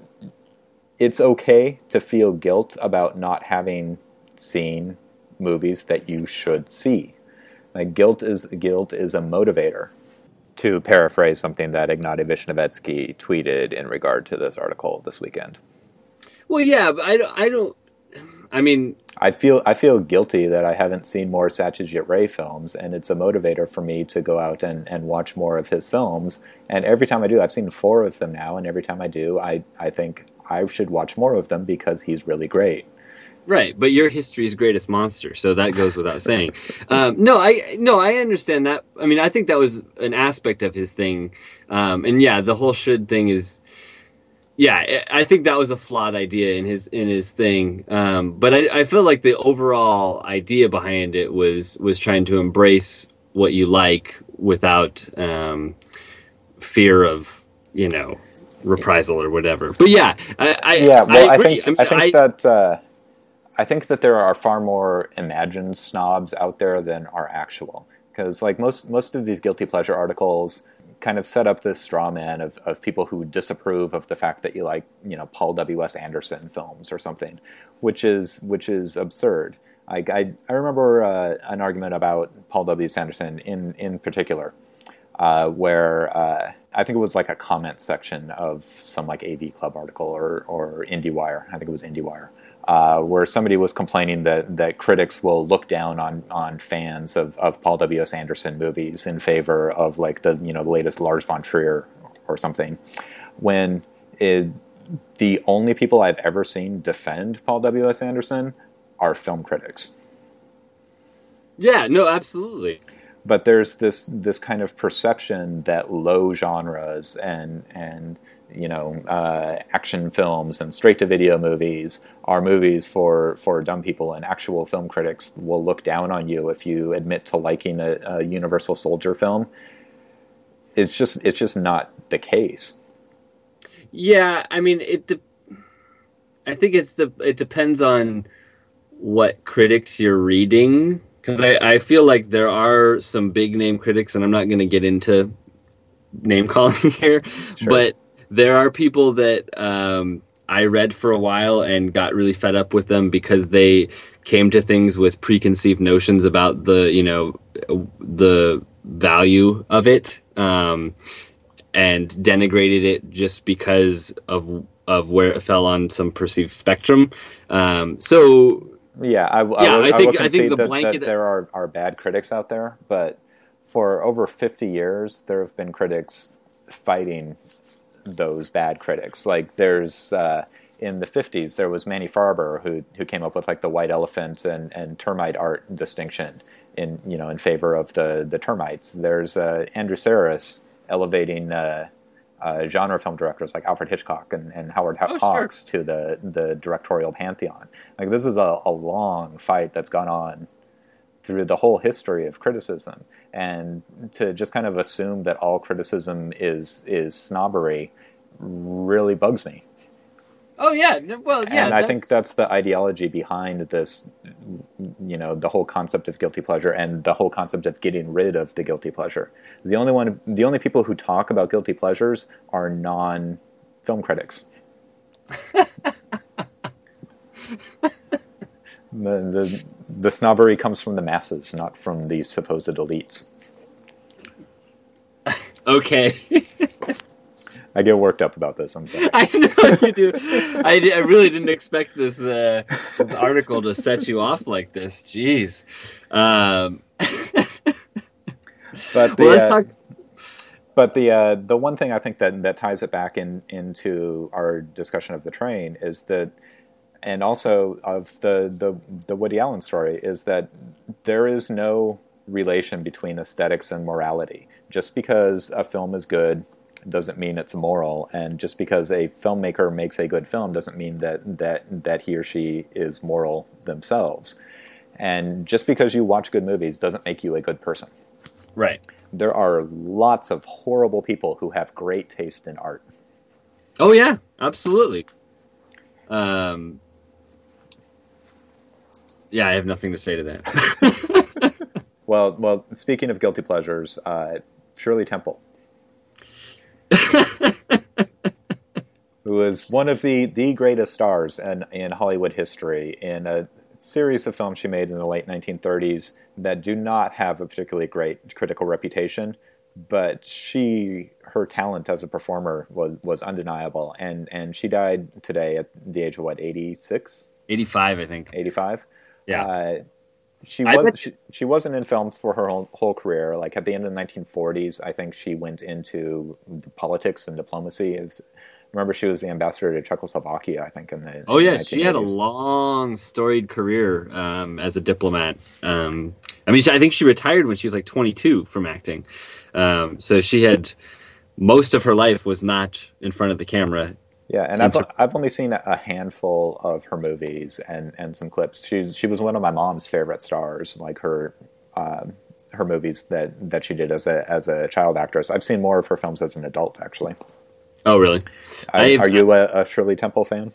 [SPEAKER 2] it's okay to feel guilt about not having seen movies that you should see like guilt is guilt is a motivator to paraphrase something that Ignatiy Vishnevetsky tweeted in regard to this article this weekend
[SPEAKER 1] well yeah but i don't i don't i mean
[SPEAKER 2] I feel I feel guilty that I haven't seen more Satyajit Ray films, and it's a motivator for me to go out and, and watch more of his films. And every time I do, I've seen four of them now, and every time I do, I, I think I should watch more of them because he's really great.
[SPEAKER 1] Right, but your history's greatest monster, so that goes without saying. Um, no, I no, I understand that. I mean, I think that was an aspect of his thing, um, and yeah, the whole should thing is, yeah, I I think that was a flawed idea in his in his thing. Um, but I, I feel like the overall idea behind it was was trying to embrace what you like without um, fear of you know reprisal or whatever. But yeah, I, I
[SPEAKER 2] Yeah, well, I,
[SPEAKER 1] agree.
[SPEAKER 2] think
[SPEAKER 1] mean,
[SPEAKER 2] I think that uh, I think that there are far more imagined snobs out there than are actual. because like most most of these guilty pleasure articles kind of set up this straw man of, of people who disapprove of the fact that you like you know Paul W S Anderson films or something, which is which is absurd. I I, I remember uh, an argument about Paul W Anderson in in particular, uh, where uh, I think it was like a comment section of some like AV Club article or or IndieWire. I think it was IndieWire uh, where somebody was complaining that, that critics will look down on, on fans of, of Paul W. S. Anderson movies in favor of like the you know the latest Lars von Trier or something, when it, the only people I've ever seen defend Paul W. S. Anderson are film critics.
[SPEAKER 1] Yeah, no, absolutely.
[SPEAKER 2] But there's this this kind of perception that low genres and and you know uh, action films and straight to video movies are movies for for dumb people and actual film critics will look down on you if you admit to liking a, a universal soldier film it's just it's just not the case
[SPEAKER 1] yeah i mean it de- i think it's the it depends on what critics you're reading because I, I feel like there are some big name critics and i'm not going to get into name calling here sure. but there are people that um, I read for a while and got really fed up with them because they came to things with preconceived notions about the you know the value of it um, and denigrated it just because of of where it fell on some perceived spectrum. Um, so
[SPEAKER 2] yeah, I, I yeah, I, think I, I think the that, blanket that there are are bad critics out there, but for over fifty years there have been critics fighting those bad critics. Like there's uh, in the 50s there was Manny Farber who who came up with like the white elephant and, and termite art distinction in you know in favor of the the termites. There's uh, Andrew Sarris elevating uh, uh, genre film directors like Alfred Hitchcock and, and Howard oh, Hawks sure. to the the directorial pantheon. Like this is a, a long fight that's gone on through the whole history of criticism and to just kind of assume that all criticism is is snobbery really bugs me.
[SPEAKER 1] Oh yeah, well yeah.
[SPEAKER 2] And I think that's the ideology behind this, you know, the whole concept of guilty pleasure and the whole concept of getting rid of the guilty pleasure. The only one, the only people who talk about guilty pleasures are non-film critics. the, the the snobbery comes from the masses, not from the supposed elites.
[SPEAKER 1] okay.
[SPEAKER 2] I get worked up about this. I'm sorry.
[SPEAKER 1] I know you do. I, I really didn't expect this uh, this article to set you off like this. Jeez. Um.
[SPEAKER 2] but the, well, uh, talk. But the uh, the one thing I think that that ties it back in into our discussion of the train is that and also of the, the, the Woody Allen story is that there is no relation between aesthetics and morality. Just because a film is good doesn't mean it's moral, and just because a filmmaker makes a good film doesn't mean that that that he or she is moral themselves. And just because you watch good movies doesn't make you a good person.
[SPEAKER 1] Right.
[SPEAKER 2] There are lots of horrible people who have great taste in art.
[SPEAKER 1] Oh yeah, absolutely. Um, yeah, I have nothing to say to that.
[SPEAKER 2] well, well, speaking of guilty pleasures, uh, Shirley Temple, who was one of the the greatest stars in in Hollywood history in a series of films she made in the late 1930s that do not have a particularly great critical reputation but she her talent as a performer was was undeniable. And and she died today at the age of what 86
[SPEAKER 1] 85 i think.
[SPEAKER 2] 85
[SPEAKER 1] yeah. Uh,
[SPEAKER 2] she was she, she wasn't in films for her whole, whole, career. Like at the end of the 1940s, I think she went into politics and diplomacy. Was, remember, she was the ambassador to Czechoslovakia. I think in the
[SPEAKER 1] oh
[SPEAKER 2] in
[SPEAKER 1] yeah, the she had a long, storied career um, as a diplomat. Um, I mean, I think she retired when she was like 22 from acting. Um, so she had most of her life was not in front of the camera
[SPEAKER 2] yeah, and I've I've only seen a handful of her movies and, and some clips. She's she was one of my mom's favorite stars, like her uh, her movies that, that she did as a as a child actress. I've seen more of her films as an adult, actually.
[SPEAKER 1] Oh, really?
[SPEAKER 2] I, are you a, a, Shirley Temple fan?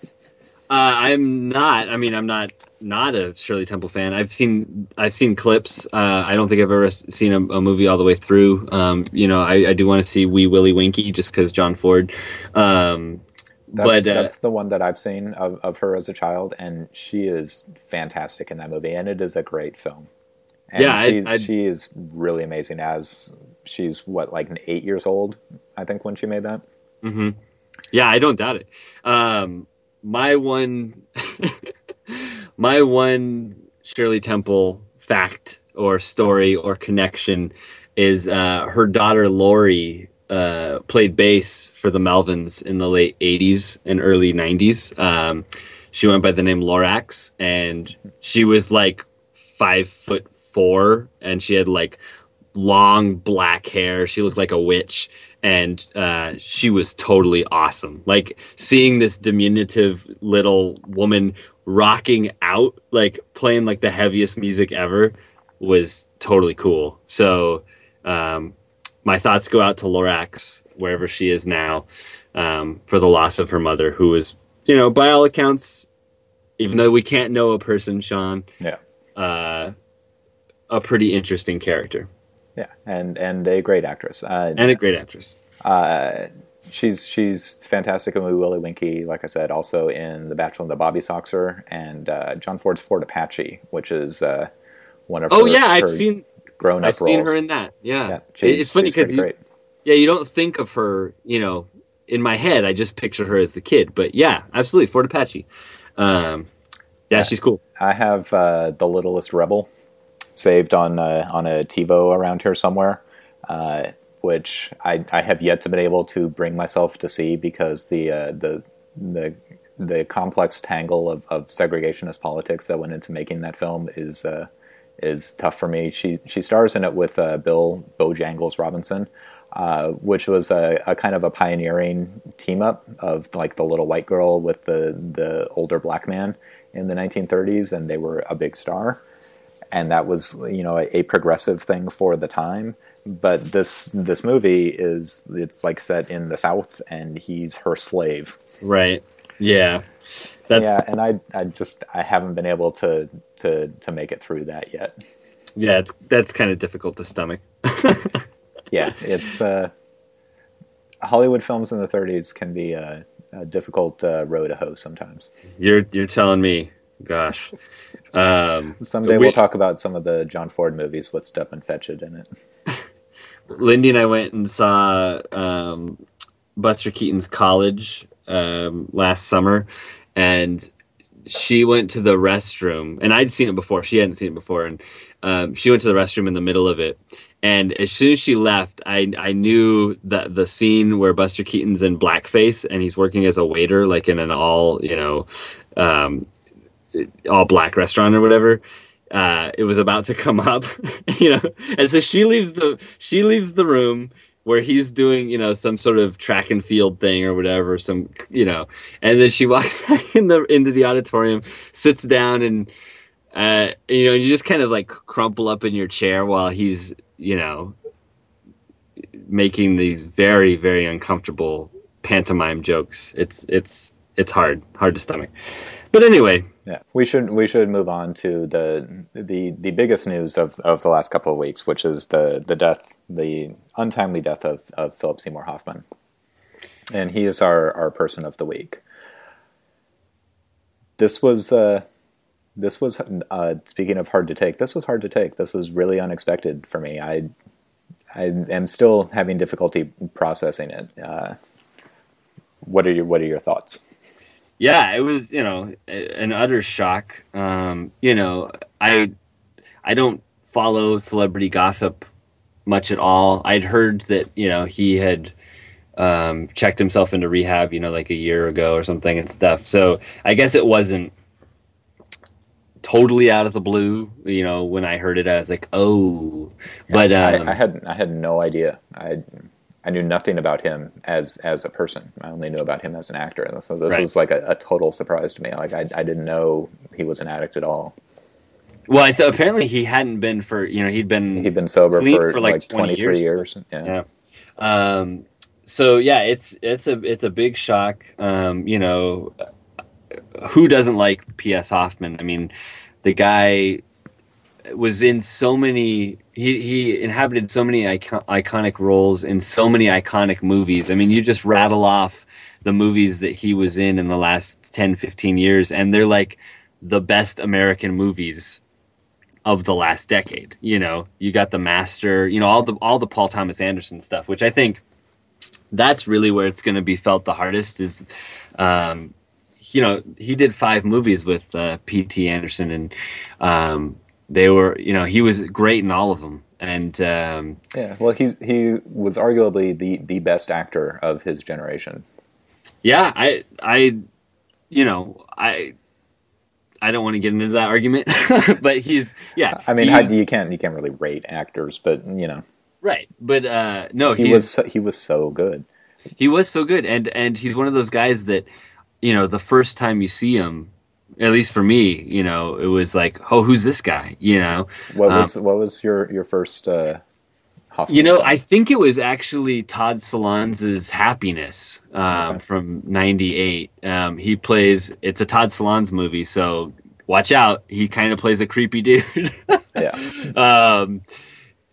[SPEAKER 1] I'm not. I mean, I'm not not a Shirley Temple fan. I've seen I've seen clips. Uh, I don't think I've ever seen a, a movie all the way through. Um, you know, I, I do want to see Wee Willie Winkie just because John Ford. Um,
[SPEAKER 2] That's,
[SPEAKER 1] but uh,
[SPEAKER 2] that's the one that I've seen of, of her as a child, and she is fantastic in that movie, and it is a great film. And
[SPEAKER 1] Yeah,
[SPEAKER 2] she's,
[SPEAKER 1] I-
[SPEAKER 2] she is really amazing as she's what like an eight years old, I think, when she made that.
[SPEAKER 1] hmm Yeah, I don't doubt it. Um, my one, my one Shirley Temple fact or story or connection is uh, her daughter Lori uh, played bass for the Melvins in the late '80s and early '90s. Um, she went by the name Lorax, and she was like five foot four, and she had like long black hair. She looked like a witch, and uh, she was totally awesome. Like seeing this diminutive little woman rocking out, like playing like the heaviest music ever, was totally cool. So, um, my thoughts go out to Lorax wherever she is now um, for the loss of her mother, who was, you know, by all accounts, even though we can't know a person, Sean,
[SPEAKER 2] Yeah,
[SPEAKER 1] uh, a pretty interesting character
[SPEAKER 2] yeah, and and a great actress. Uh,
[SPEAKER 1] and a great actress.
[SPEAKER 2] Uh, she's she's fantastic in Willie Winkie, like I said, also in The Bachelor and the Bobby Soxer, and uh, John Ford's Fort Apache, which is uh, one of
[SPEAKER 1] Oh
[SPEAKER 2] her,
[SPEAKER 1] yeah, I've
[SPEAKER 2] her
[SPEAKER 1] seen
[SPEAKER 2] grown up
[SPEAKER 1] I've seen her in that. Yeah,
[SPEAKER 2] yeah, she's-
[SPEAKER 1] it's funny because yeah, you don't think of her. You know, in my head, I just picture her as the kid. But yeah, absolutely, Fort Apache. Um, yeah, she's cool.
[SPEAKER 2] I have uh, the Littlest Rebel saved on uh, on a TiVo around here somewhere, uh, which I, I have yet to been able to bring myself to see because the uh, the the the complex tangle of, of segregationist politics that went into making that film is uh, is tough for me. She she stars in it with uh, Bill Bojangles Robinson. Uh, which was a, a kind of a pioneering team up of like the little white girl with the the older black man in the 1930s, and they were a big star. And that was, you know, a, a progressive thing for the time. But this this movie is it's like set in the South, and he's her slave.
[SPEAKER 1] Right. Yeah. That's
[SPEAKER 2] yeah, and I I just I haven't been able to to to make it through that yet.
[SPEAKER 1] Yeah, it's that's kind of difficult to stomach.
[SPEAKER 2] Yeah, it's uh, Hollywood films in the 30s can be a, a difficult uh, row to hoe sometimes.
[SPEAKER 1] You're you're telling me, gosh. Um,
[SPEAKER 2] Someday
[SPEAKER 1] we-
[SPEAKER 2] we'll talk about some of the John Ford movies with Stepin Fetchit in it.
[SPEAKER 1] Lindy and I went and saw um, Buster Keaton's College um, last summer, and she went to the restroom, and I'd seen it before. She hadn't seen it before, and um, she went to the restroom in the middle of it. And as soon as she left, I I knew that the scene where Buster Keaton's in blackface and he's working as a waiter, like in an all you know, um, all black restaurant or whatever uh, it was about to come up, you know, and so she leaves the she leaves the room where he's doing you know some sort of track and field thing or whatever, some you know, and then she walks back in the into the auditorium, sits down, and uh, you know, you just kind of like crumple up in your chair while he's you know making these very very uncomfortable pantomime jokes. It's it's it's hard hard to stomach, but anyway,
[SPEAKER 2] Yeah, we should we should move on to the the the biggest news of, of the last couple of weeks, which is the the death, the untimely death of, of Philip Seymour Hoffman, and he is our our person of the week. This was uh, this was uh, speaking of hard to take. This was hard to take. This was really unexpected for me. I I am still having difficulty processing it. Uh, what are your What are your thoughts?
[SPEAKER 1] Yeah it was you know an utter shock. Um you know i i don't follow celebrity gossip much at all. I'd heard that you know he had um checked himself into rehab you know like a year ago or something and stuff. So i guess it wasn't totally out of the blue you know when i heard it i was like oh. But um,
[SPEAKER 2] I, I had I had no idea. I I knew nothing about him as as a person. I only knew about him as an actor. And so this
[SPEAKER 1] Right.
[SPEAKER 2] was like a, a total surprise to me. Like I I didn't know he was an addict at all.
[SPEAKER 1] well I th- apparently he hadn't been for you know he'd been
[SPEAKER 2] He'd been sober for,
[SPEAKER 1] for, like,
[SPEAKER 2] like, twenty three
[SPEAKER 1] years
[SPEAKER 2] years. Yeah.
[SPEAKER 1] Yeah. Um, so yeah, it's it's a it's a big shock. Um, you know, who doesn't like P.S. Hoffman? I mean, the guy was in so many. He he inhabited so many icon, iconic roles in so many iconic movies. I mean, you just rattle off the movies that he was in in the last 10, 15 years, and they're like the best American movies of the last decade. You know, you got the Master. You know, all the all the Paul Thomas Anderson stuff, which I think that's really where it's going to be felt the hardest is um, you know he did five movies with uh, pt anderson and um, they were you know he was great in all of them and um,
[SPEAKER 2] yeah well he he was arguably the the best actor of his generation
[SPEAKER 1] yeah i i you know i I don't want to get into that argument, but he's yeah.
[SPEAKER 2] I mean, you can't you can't really rate actors, but you know,
[SPEAKER 1] right? But uh, no,
[SPEAKER 2] he was so, he was so good.
[SPEAKER 1] He was so good, and and he's one of those guys that you know the first time you see him, at least for me, you know, it was like, oh, who's this guy? You know,
[SPEAKER 2] what was um, what was your your first? Uh,
[SPEAKER 1] you know, I think it was actually Todd Solondz's Happiness um, okay. from '98. Um, he plays. It's a Todd Solondz movie, so watch out. He kind of plays a creepy dude.
[SPEAKER 2] yeah.
[SPEAKER 1] Um,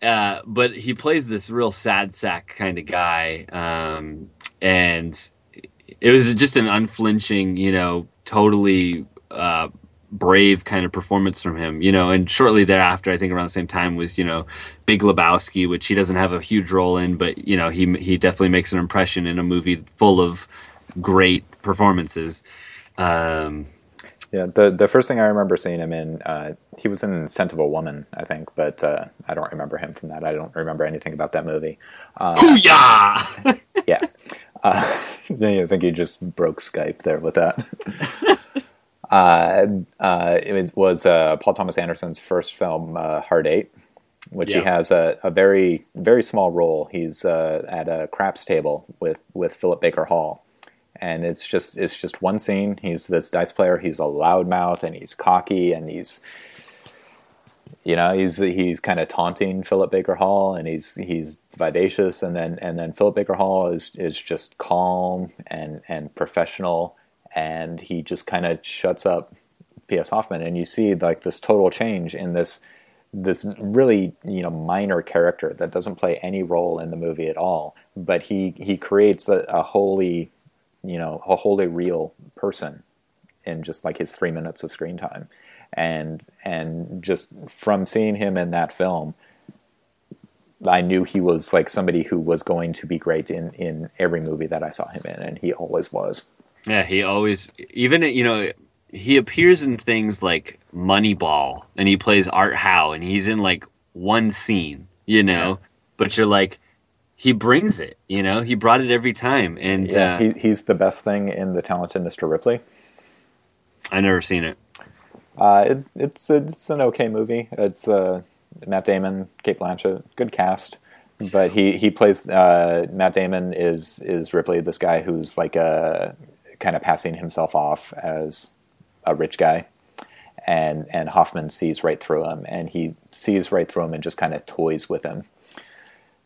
[SPEAKER 1] uh, but he plays this real sad sack kind of guy, um, and it was just an unflinching, you know, totally uh, brave kind of performance from him, you know. And shortly thereafter, I think around the same time was, you know, Big Lebowski, which he doesn't have a huge role in, but you know, he he definitely makes an impression in a movie full of great performances. Um,
[SPEAKER 2] yeah, the the first thing I remember seeing him in, uh, he was in *Scent of a Woman*, I think, but uh, I don't remember him from that. I don't remember anything about that movie.
[SPEAKER 1] Uh, yeah,
[SPEAKER 2] yeah. Uh, I think he just broke Skype there with that. Uh, uh, it was Paul Thomas Anderson's first film, *Hard Eight, which yeah. he has a, a, very very small role. He's at a craps table with with Philip Baker Hall and it's just it's just one scene. He's this dice player. He's a loudmouth and he's cocky and he's you know he's he's kind of taunting Philip Baker Hall and he's he's vivacious and then and then Philip Baker Hall is is just calm and and professional and he just kind of shuts up P.S. Hoffman. And you see like this total change in this this really you know minor character that doesn't play any role in the movie at all. But he he creates a, a wholly you know a wholly real person in just like his three minutes of screen time. And and just from seeing him in that film I knew he was like somebody who was going to be great in in every movie that I saw him in and he always was
[SPEAKER 1] yeah he always even you know he appears in things like Moneyball and he plays Art Howe and he's in like one scene you know yeah. but you're like he brings it. You know, he brought it every time, and
[SPEAKER 2] yeah, uh, he, he's the best thing in the talented Mr. Ripley.
[SPEAKER 1] I never seen it.
[SPEAKER 2] Uh, it, it's it's an okay movie. It's uh, Matt Damon, Cate Blanchett, good cast, but he he plays uh, Matt Damon is is Ripley, this guy who's like a kind of passing himself off as a rich guy, and and Hoffman sees right through him, and he sees right through him and just kind of toys with him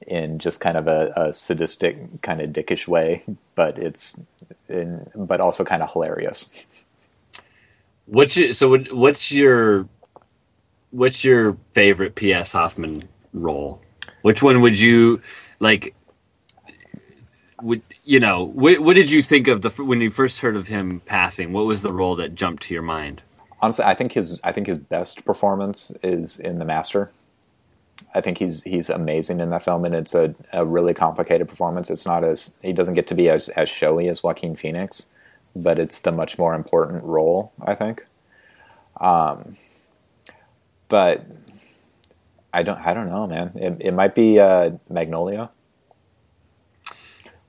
[SPEAKER 2] in just kind of a, a sadistic, kind of dickish way, but it's in, but also kind of hilarious.
[SPEAKER 1] What's your, so? What's your what's your favorite P.S. Hoffman role? Which one would you like? Would you know? What, what did you think of the when you first heard of him passing? What was the role that jumped to your mind?
[SPEAKER 2] Honestly, I think his I think his best performance is in The Master. I think he's he's amazing in that film, and it's a, a really complicated performance. It's not as he doesn't get to be as as showy as Joaquin Phoenix, but it's the much more important role, I think. Um, but I don't I don't know, man. It, it might be uh, Magnolia,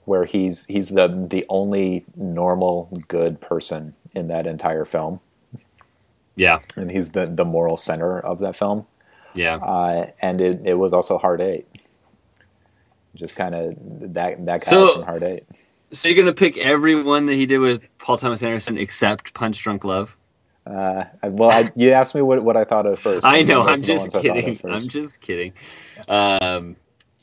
[SPEAKER 2] where he's he's the the only normal good person in that entire film.
[SPEAKER 1] Yeah,
[SPEAKER 2] and he's the the moral center of that film
[SPEAKER 1] yeah.
[SPEAKER 2] Uh, and it, it was also Hard Eight. Just kind of that that guy
[SPEAKER 1] so,
[SPEAKER 2] from Hard Eight.
[SPEAKER 1] So you're gonna pick everyone that he did with Paul Thomas Anderson except Punch Drunk Love?
[SPEAKER 2] Uh, well, I, you asked me what, what I thought of first.
[SPEAKER 1] I know. I'm just kidding. I'm just kidding. Um,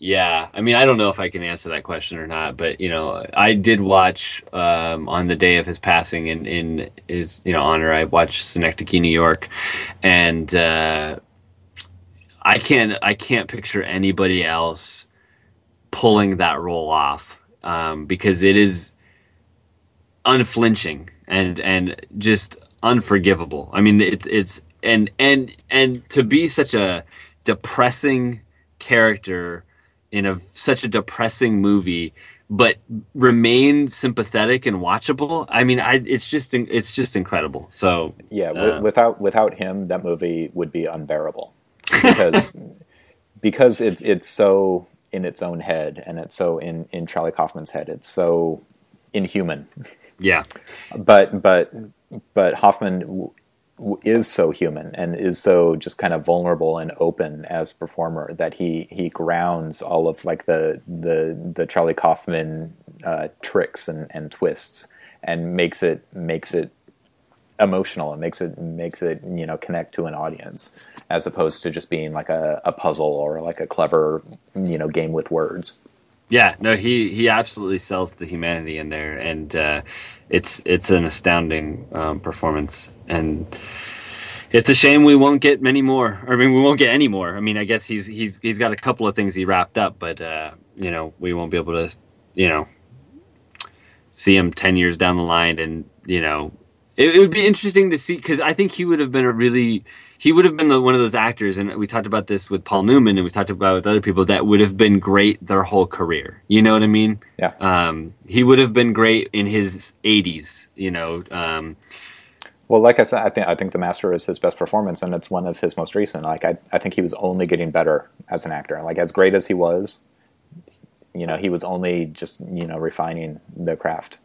[SPEAKER 1] Yeah, I mean, I don't know if I can answer that question or not, but you know, I did watch um, on the day of his passing in in his you know honor. I watched Synecdoche, New York, and uh, I can't I can't picture anybody else pulling that role off um, because it is unflinching and and just unforgivable. I mean, it's it's and and and to be such a depressing character in a such a depressing movie but remain sympathetic and watchable i mean i it's just it's just incredible. So
[SPEAKER 2] yeah uh, without without him that movie would be unbearable. Because because it's it's so in its own head and it's so in in charlie kaufman's head it's so inhuman.
[SPEAKER 1] Yeah.
[SPEAKER 2] But but but hoffman is so human and is so just kind of vulnerable and open as performer that he he grounds all of like the the the Charlie Kaufman uh, tricks and, and twists and makes it makes it emotional and makes it makes it you know connect to an audience as opposed to just being like a, a puzzle or like a clever you know game with words.
[SPEAKER 1] Yeah, no, he he absolutely sells the humanity in there, and uh, it's it's an astounding um, performance, and it's a shame we won't get many more. I mean, we won't get any more. I mean, I guess he's he's he's got a couple of things he wrapped up, but uh, you know, we won't be able to, you know, see him ten years down the line, and you know, it, it would be interesting to see because I think he would have been a really he would have been the, one of those actors, and we talked about this with Paul Newman, and we talked about with other people that would have been great their whole career. You know what I mean?
[SPEAKER 2] Yeah.
[SPEAKER 1] Um, he would have been great in his 80s. You know. Um,
[SPEAKER 2] well, like I said, I think I think The Master is his best performance, and it's one of his most recent. Like I, I think he was only getting better as an actor. Like as great as he was, you know, he was only just you know refining the craft.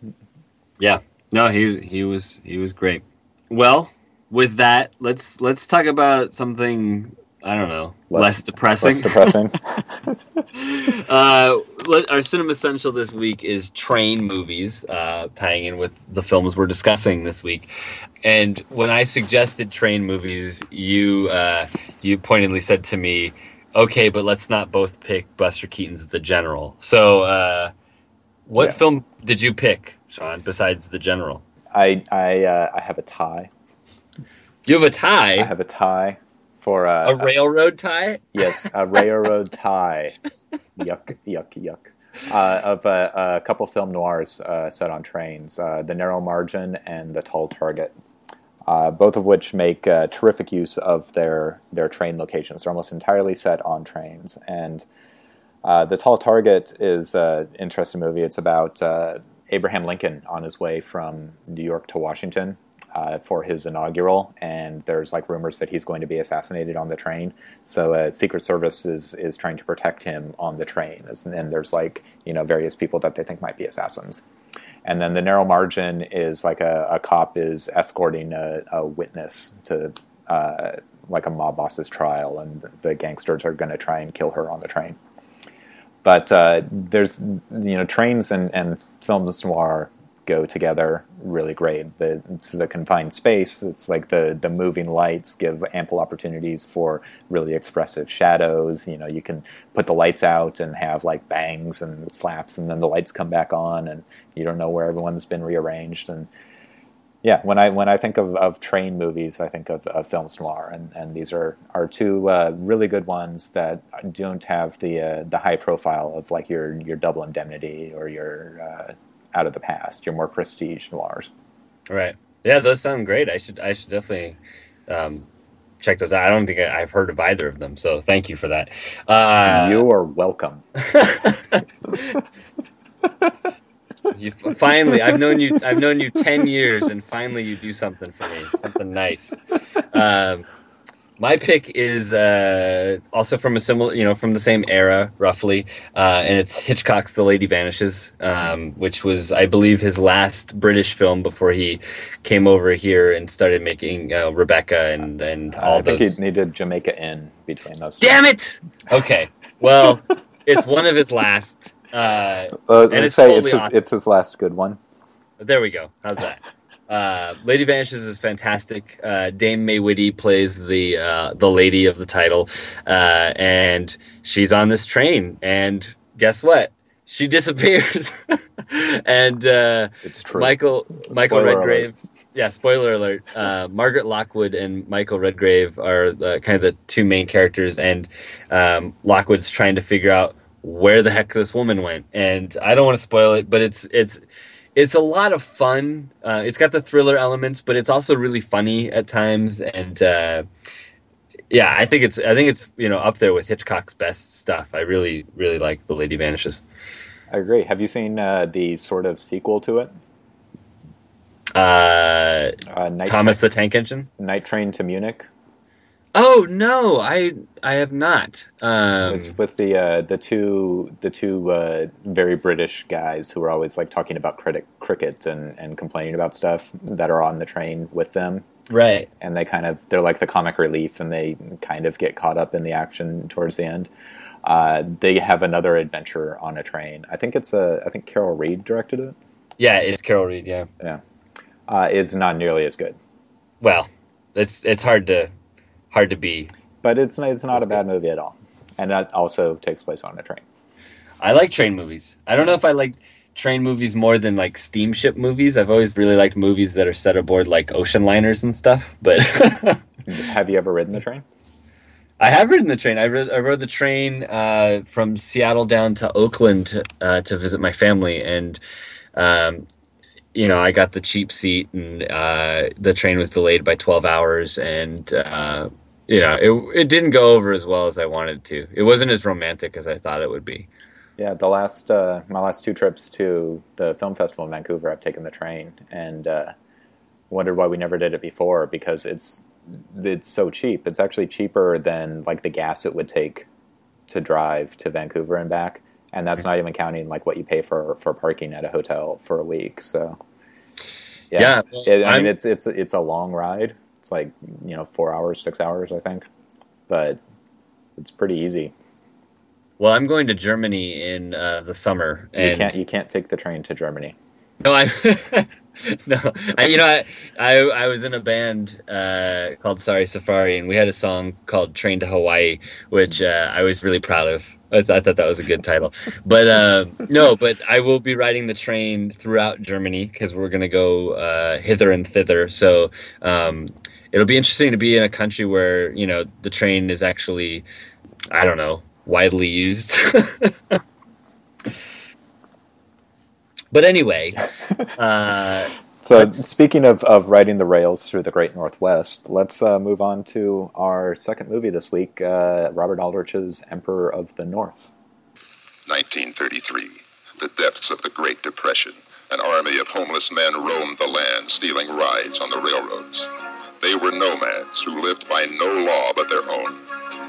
[SPEAKER 1] Yeah. No, he he was he was great. Well, with that, let's let's talk about something I don't know less, less depressing.
[SPEAKER 2] Less depressing.
[SPEAKER 1] uh, our cinema essential this week is train movies, uh, tying in with the films we're discussing this week. And when I suggested train movies, you uh, you pointedly said to me, "Okay, but let's not both pick Buster Keaton's The General." So, uh, what yeah. film did you pick, Sean? Besides The General,
[SPEAKER 2] I I uh, I have a tie.
[SPEAKER 1] You have a tie.
[SPEAKER 2] I have a tie for
[SPEAKER 1] uh, a railroad tie.
[SPEAKER 2] Yes, a railroad tie. yuck, yuck, yuck. Uh, of uh, a couple film noirs uh, set on trains, uh, The Narrow Margin and The Tall Target, uh, both of which make terrific use of their their train locations. They're almost entirely set on trains, and The Tall Target is an interesting movie. It's about Abraham Lincoln on his way from New York to Washington uh, for his inaugural, and there's like rumors that he's going to be assassinated on the train. So uh, Secret Service is is trying to protect him on the train, and there's like you know various people that they think might be assassins. And then the narrow margin is like a, a cop is escorting a, a witness to uh, like a mob boss's trial, and the gangsters are going to try and kill her on the train. But uh, there's you know trains and, and films noir go together really great. The the confined space, it's like the the moving lights give ample opportunities for really expressive shadows. You know, you can put the lights out and have like bangs and slaps, and then the lights come back on, and you don't know where everyone's been rearranged. And yeah, when I when I think of, of train movies, I think of, of films noir, and, and these are are two uh, really good ones that don't have the uh, the high profile of like your your double indemnity or your uh, out of the past, your more prestige noirs.
[SPEAKER 1] Right. Yeah, those sound great. I should I should definitely um, check those out. I don't think I, have heard of either of them, so thank you for that.
[SPEAKER 2] Uh, you are welcome.
[SPEAKER 1] you finally, I've known you. I've known you ten years, and finally, you do something for me, something nice. Um, my pick is uh, also from a similar, you know, from the same era, roughly, uh, and it's Hitchcock's *The Lady Vanishes*, um, which was, I believe, his last British film before he came over here and started making uh, Rebecca and and all
[SPEAKER 2] I think those. he needed Jamaica Inn between those.
[SPEAKER 1] Damn it! Okay, well, it's one of his last, uh,
[SPEAKER 2] uh and it's totally it's his, awesome. it's his last good one.
[SPEAKER 1] There we go. How's that? Uh, Lady Vanishes is fantastic. Uh, Dame May Whitty plays the uh, the lady of the title, uh, and she's on this train. And guess what? She disappears. and uh,
[SPEAKER 2] It's true.
[SPEAKER 1] Michael Michael
[SPEAKER 2] Spoiler
[SPEAKER 1] Redgrave. Yeah, spoiler alert. Uh, Margaret Lockwood and Michael Redgrave are the, kind of the two main characters, and um, Lockwood's trying to figure out where the heck this woman went. And I don't want to spoil it, but it's it's it's a lot of fun. Uh, it's got the thriller elements, but it's also really funny at times. And uh, yeah, I think it's I think it's you know up there with Hitchcock's best stuff. I really really like The Lady Vanishes.
[SPEAKER 2] I agree. Have you seen uh, the sort of sequel to it?
[SPEAKER 1] Uh,
[SPEAKER 2] Uh, Night
[SPEAKER 1] Thomas
[SPEAKER 2] Train,
[SPEAKER 1] the Tank Engine.
[SPEAKER 2] Night Train to Munich.
[SPEAKER 1] Oh no, I I have not. Um,
[SPEAKER 2] it's with the uh, the two the two uh, very British guys who are always like talking about critic, cricket and, and complaining about stuff that are on the train with them,
[SPEAKER 1] right.
[SPEAKER 2] and they kind of they're like the comic relief, and they kind of get caught up in the action towards the end. Uh, they have another adventure on a train. I think it's a I think Carol Reed directed it.
[SPEAKER 1] Yeah, it's Carol Reed. Yeah.
[SPEAKER 2] Yeah, uh, it's not nearly as good,
[SPEAKER 1] Well, it's it's hard to hard to be.
[SPEAKER 2] but it's it's not
[SPEAKER 1] It's
[SPEAKER 2] a bad movie at all, and that also takes place on a train.
[SPEAKER 1] I like train movies. I don't know if I like train movies more than like steamship movies. I've always really liked movies that are set aboard like ocean liners and stuff. But
[SPEAKER 2] have you ever ridden the train?
[SPEAKER 1] I have ridden the train. I rode, I rode the train uh, from Seattle down to Oakland uh, to visit my family, and um, you know I got the cheap seat, and uh, the train was delayed by twelve hours, and uh, know it it didn't go over as well as I wanted to. It wasn't as romantic as I thought it would be.
[SPEAKER 2] Yeah, the last uh, my last two trips to the film festival in Vancouver, I've taken the train and uh, wondered why we never did it before because it's it's so cheap. It's actually cheaper than like the gas it would take to drive to Vancouver and back, and that's not even counting like what you pay for for parking at a hotel for a week. So
[SPEAKER 1] Yeah,
[SPEAKER 2] It- I
[SPEAKER 1] I'm-
[SPEAKER 2] mean it's it's it's a long ride. It's like you know four hours, six hours, I think, but it's pretty easy.
[SPEAKER 1] Well, I'm going to Germany in uh, the summer,
[SPEAKER 2] You can't you can't take the train to Germany.
[SPEAKER 1] No, I no, I, you know, I, I I was in a band uh, called Sorry Safari, and we had a song called "Train to Hawaii," which uh, I was really proud of. I, th- I thought that was a good title, but uh, no, but I will be riding the train throughout Germany because we're gonna go uh, hither and thither. So um, it'll be interesting to be in a country where you know the train is actually, I don't know, widely used. but anyway, uh,
[SPEAKER 2] So, speaking of, of riding the rails through the Great Northwest, let's uh, move on to our second movie this week uh, Robert Aldrich's Emperor of the North.
[SPEAKER 6] 1933, the depths of the Great Depression. An army of homeless men roamed the land, stealing rides on the railroads. They were nomads who lived by no law but their own,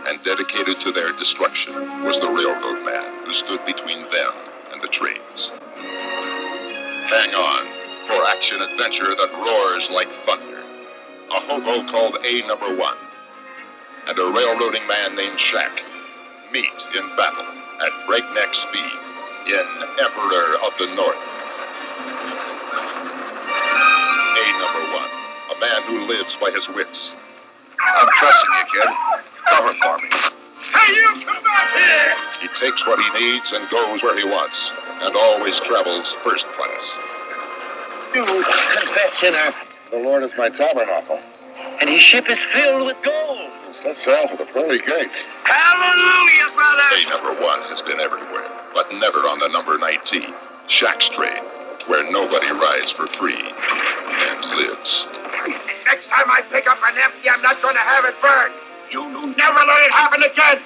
[SPEAKER 6] and dedicated to their destruction was the railroad man who stood between them and the trains. Hang on for action adventure that roars like thunder. A hobo called A Number One, and a railroading man named Shack meet in battle at breakneck speed in Emperor of the North. Man who lives by his wits.
[SPEAKER 4] I'm trusting you, kid. Cover for me.
[SPEAKER 6] Hey, you come back here! He takes what he needs and goes where he wants, and always travels first class.
[SPEAKER 7] You confess sinner,
[SPEAKER 4] The Lord is my tabernacle.
[SPEAKER 7] and his ship is filled with gold.
[SPEAKER 4] Set sail for the pearly gates.
[SPEAKER 7] Hallelujah, brother!
[SPEAKER 6] A number one has been everywhere, but never on the number 19, Shack's train, where nobody rides for free and lives.
[SPEAKER 7] Next time I pick up an empty, I'm not going to have it burned. You never let it happen again.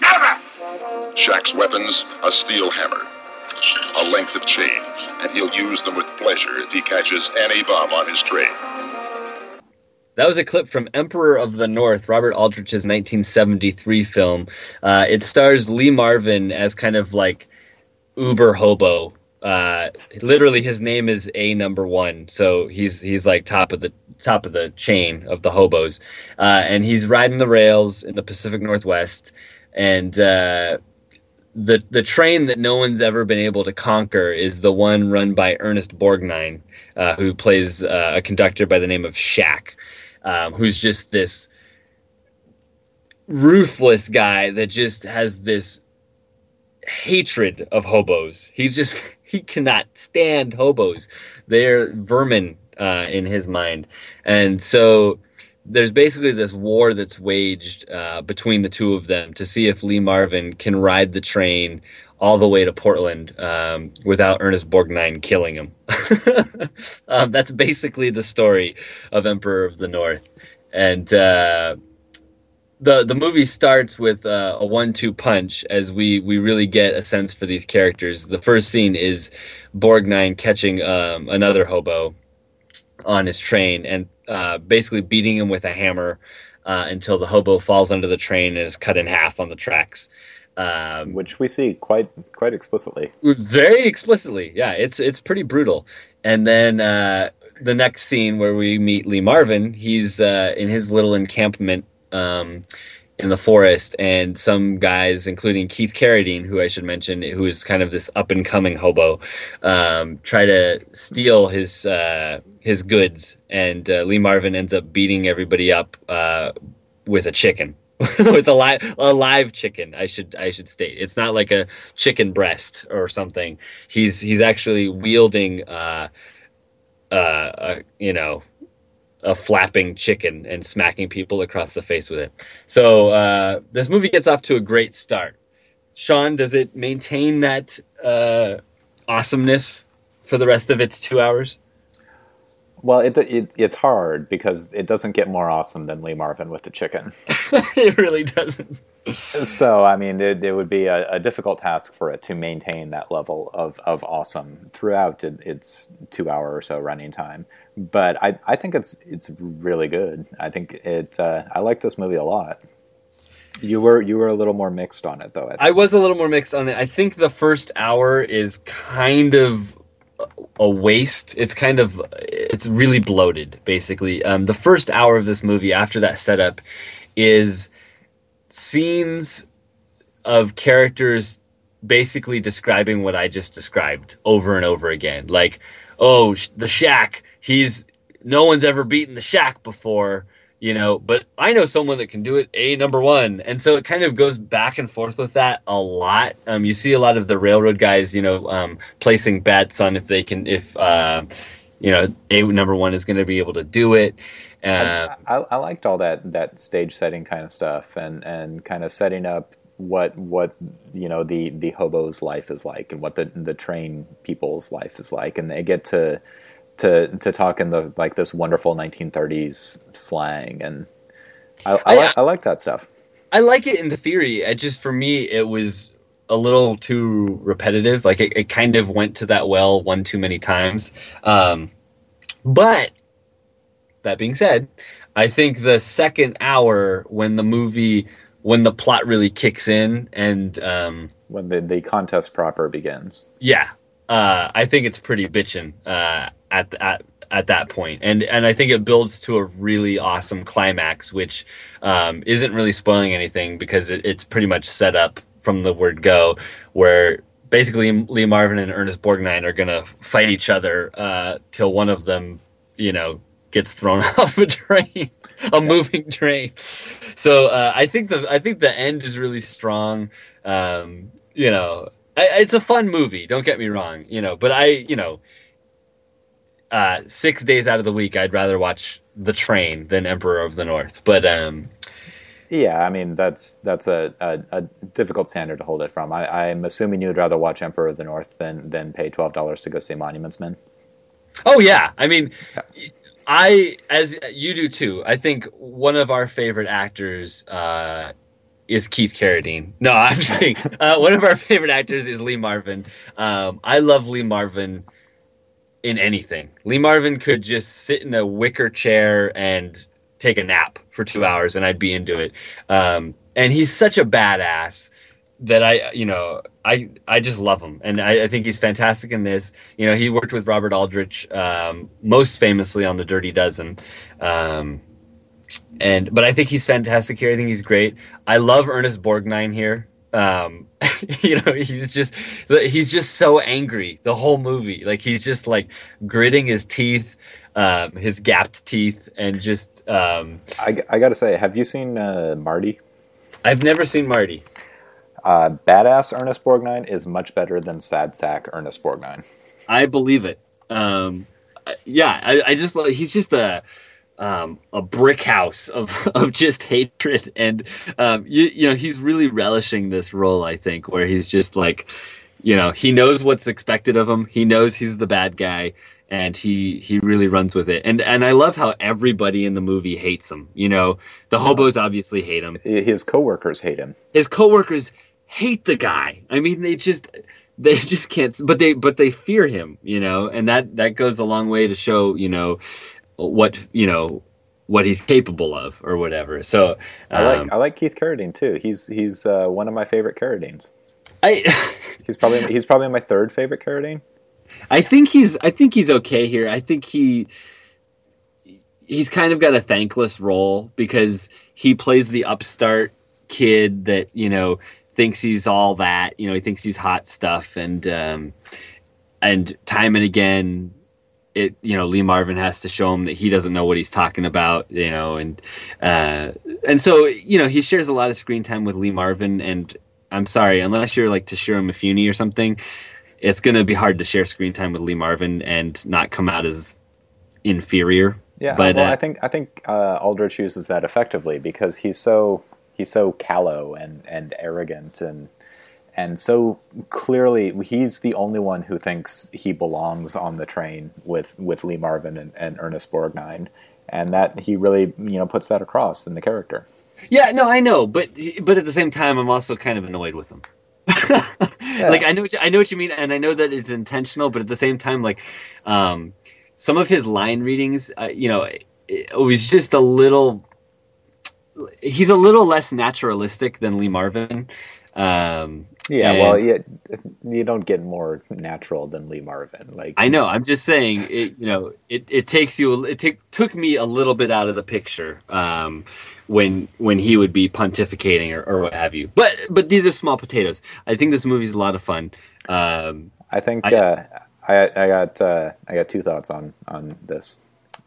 [SPEAKER 7] Never!
[SPEAKER 6] Shack's weapons, a steel hammer, a length of chain, and he'll use them with pleasure if he catches any bum on his train.
[SPEAKER 1] That was a clip from Emperor of the North, Robert Aldrich's 1973 film. Uh, it stars Lee Marvin as kind of like uber hobo. Uh, literally, his name is A Number One, so he's he's like top of the top of the chain of the hobos, uh, and he's riding the rails in the Pacific Northwest, and uh, the the train that no one's ever been able to conquer is the one run by Ernest Borgnine, uh, who plays uh, a conductor by the name of Shack, um, who's just this ruthless guy that just has this hatred of hobos. He just he cannot stand hobos. They're vermin uh, in his mind, and so there's basically this war that's waged uh, between the two of them to see if Lee Marvin can ride the train all the way to Portland um, without Ernest Borgnine killing him. um, that's basically the story of Emperor of the North, and uh, the the movie starts with uh, a one-two punch as we we really get a sense for these characters. The first scene is Borgnine catching um, another hobo on his train and uh, basically beating him with a hammer uh, until the hobo falls under the train and is cut in half on the tracks. Um,
[SPEAKER 2] which we see quite quite explicitly.
[SPEAKER 1] Very explicitly, yeah. It's it's pretty brutal. And then uh, the next scene where we meet Lee Marvin, he's uh, in his little encampment um, in the forest, and some guys, including Keith Carradine, who I should mention, who is kind of this up and coming hobo, um, try to steal his uh, his goods, and uh, Lee Marvin ends up beating everybody up uh, with a chicken. with a live a live chicken i should i should state it's not like a chicken breast or something he's he's actually wielding uh uh, you know a flapping chicken and smacking people across the face with it. So uh this movie gets off to a great start. Sean does it maintain that uh awesomeness for the rest of its two hours
[SPEAKER 2] well, it, it, it's hard because it doesn't get more awesome than Lee Marvin with the chicken.
[SPEAKER 1] it really doesn't.
[SPEAKER 2] so, I mean, it, it would be a, a, difficult task for it to maintain that level of, of awesome throughout its two hour or so running time. But I, I think it's it's really good. I think it. Uh, I like this movie a lot. You were you were a little more mixed on it though.
[SPEAKER 1] I, I was a little more mixed on it. I think the first hour is kind of a waste. It's kind of it's really bloated, basically. Um, the first hour of this movie, after that setup, is scenes of characters basically describing what I just described over and over again. Like, oh, the Shack. He's no one's ever beaten the Shack before you know but i know someone that can do it a number one. And so it kind of goes back and forth with that a lot. Um, you see a lot of the railroad guys you know um, placing bets on if they can if uh, you know a number one is going to be able to do it.
[SPEAKER 2] Uh, I, I, I, liked all that that stage setting kind of stuff and and kind of setting up what what you know the the hobo's life is like and what the the train people's life is like. And they get to to to talk in the like this wonderful 1930s slang, and I, I, I, like, I like that stuff.
[SPEAKER 1] I like it in the theory. It just for me, it was a little too repetitive. Like it, it kind of went to that well one too many times. Um, but that being said, I think the second hour when the movie when the plot really kicks in and um,
[SPEAKER 2] when the, the contest proper begins.
[SPEAKER 1] Yeah, uh, I think it's pretty bitchin'. Uh, at at at that point. And and i think it builds to a really awesome climax which um, isn't really spoiling anything because it, it's pretty much set up from the word go where basically lee marvin and ernest borgnine are going to fight each other uh, till one of them you know gets thrown off a train a moving train. So uh, i think the i think the end is really strong. Um, you know I, it's a fun movie don't get me wrong you know but i you know uh, six days out of the week, I'd rather watch The Train than Emperor of the North. But um,
[SPEAKER 2] yeah, I mean that's that's a, a, a, difficult standard to hold it from. I, am assuming you'd rather watch Emperor of the North than than pay twelve dollars to go see Monuments Men.
[SPEAKER 1] Oh yeah, I mean, yeah. I as you do too. I think one of our favorite actors. Uh, is Keith Carradine. No, I'm just kidding. Uh, one of our favorite actors is Lee Marvin. Um, I love Lee Marvin in anything. Lee Marvin could just sit in a wicker chair and take a nap for two hours, and I'd be into it. Um, and he's such a badass that I, you know, I I just love him, and I, I think he's fantastic in this. You know, he worked with Robert Aldrich um, most famously on The Dirty Dozen. Um, and but I think he's fantastic here. I think he's great. I love Ernest Borgnine here. Um, you know, he's just he's just so angry the whole movie. Like he's just like gritting his teeth, um, his gapped teeth, and just. Um,
[SPEAKER 2] I, I got to say, have you seen uh, Marty?
[SPEAKER 1] I've never seen Marty.
[SPEAKER 2] Uh, badass Ernest Borgnine is much better than sad sack Ernest Borgnine.
[SPEAKER 1] I believe it. Um, yeah, I, I just he's just a um, a brick house of, of just hatred. And um, you, you know he's really relishing this role i think where he's just like you know he knows what's expected of him. He knows he's the bad guy and he he really runs with it. And and i love how everybody in the movie hates him you know? The hobos obviously hate him.
[SPEAKER 2] His coworkers hate him.
[SPEAKER 1] His coworkers hate the guy. I mean they just they just can't but they but they fear him you know? And that that goes a long way to show you know what you know what he's capable of or whatever. So um,
[SPEAKER 2] I like I like Keith Carradine too. He's he's uh, one of my favorite Carradines.
[SPEAKER 1] I
[SPEAKER 2] he's probably he's probably my third favorite Carradine.
[SPEAKER 1] I think he's I think he's okay here. I think he he's kind of got a thankless role because he plays the upstart kid that you know thinks he's all that you know he thinks he's hot stuff and um and time and again it you know Lee Marvin has to show him that he doesn't know what he's talking about you know and uh, and so you know he shares a lot of screen time with Lee Marvin and I'm sorry unless you're like Toshiro Mifune or something it's going to be hard to share screen time with Lee Marvin and not come out as inferior.
[SPEAKER 2] Yeah but well, uh, I think I think uh, Aldrich uses that effectively because he's so he's so callow and and arrogant and and so clearly he's the only one who thinks he belongs on the train with with Lee Marvin and, and Ernest Borgnine, and that he really you know puts that across in the character.
[SPEAKER 1] Yeah, no, I know, but but at the same time, I'm also kind of annoyed with him. yeah. Like I know, what you, I know what you mean, and I know that it's intentional, but at the same time, like um, some of his line readings, uh, you know, it, it was just a little. He's a little less naturalistic than Lee Marvin. Um,
[SPEAKER 2] yeah, and, well, yeah, you don't get more natural than Lee Marvin. Like
[SPEAKER 1] I know, I'm just saying, it, you know, it, it takes you, it take, took me a little bit out of the picture um, when when he would be pontificating or, or what have you. But but these are small potatoes. I think this movie's a lot of fun. Um,
[SPEAKER 2] I think I, uh, I, I got uh, I got two thoughts on on this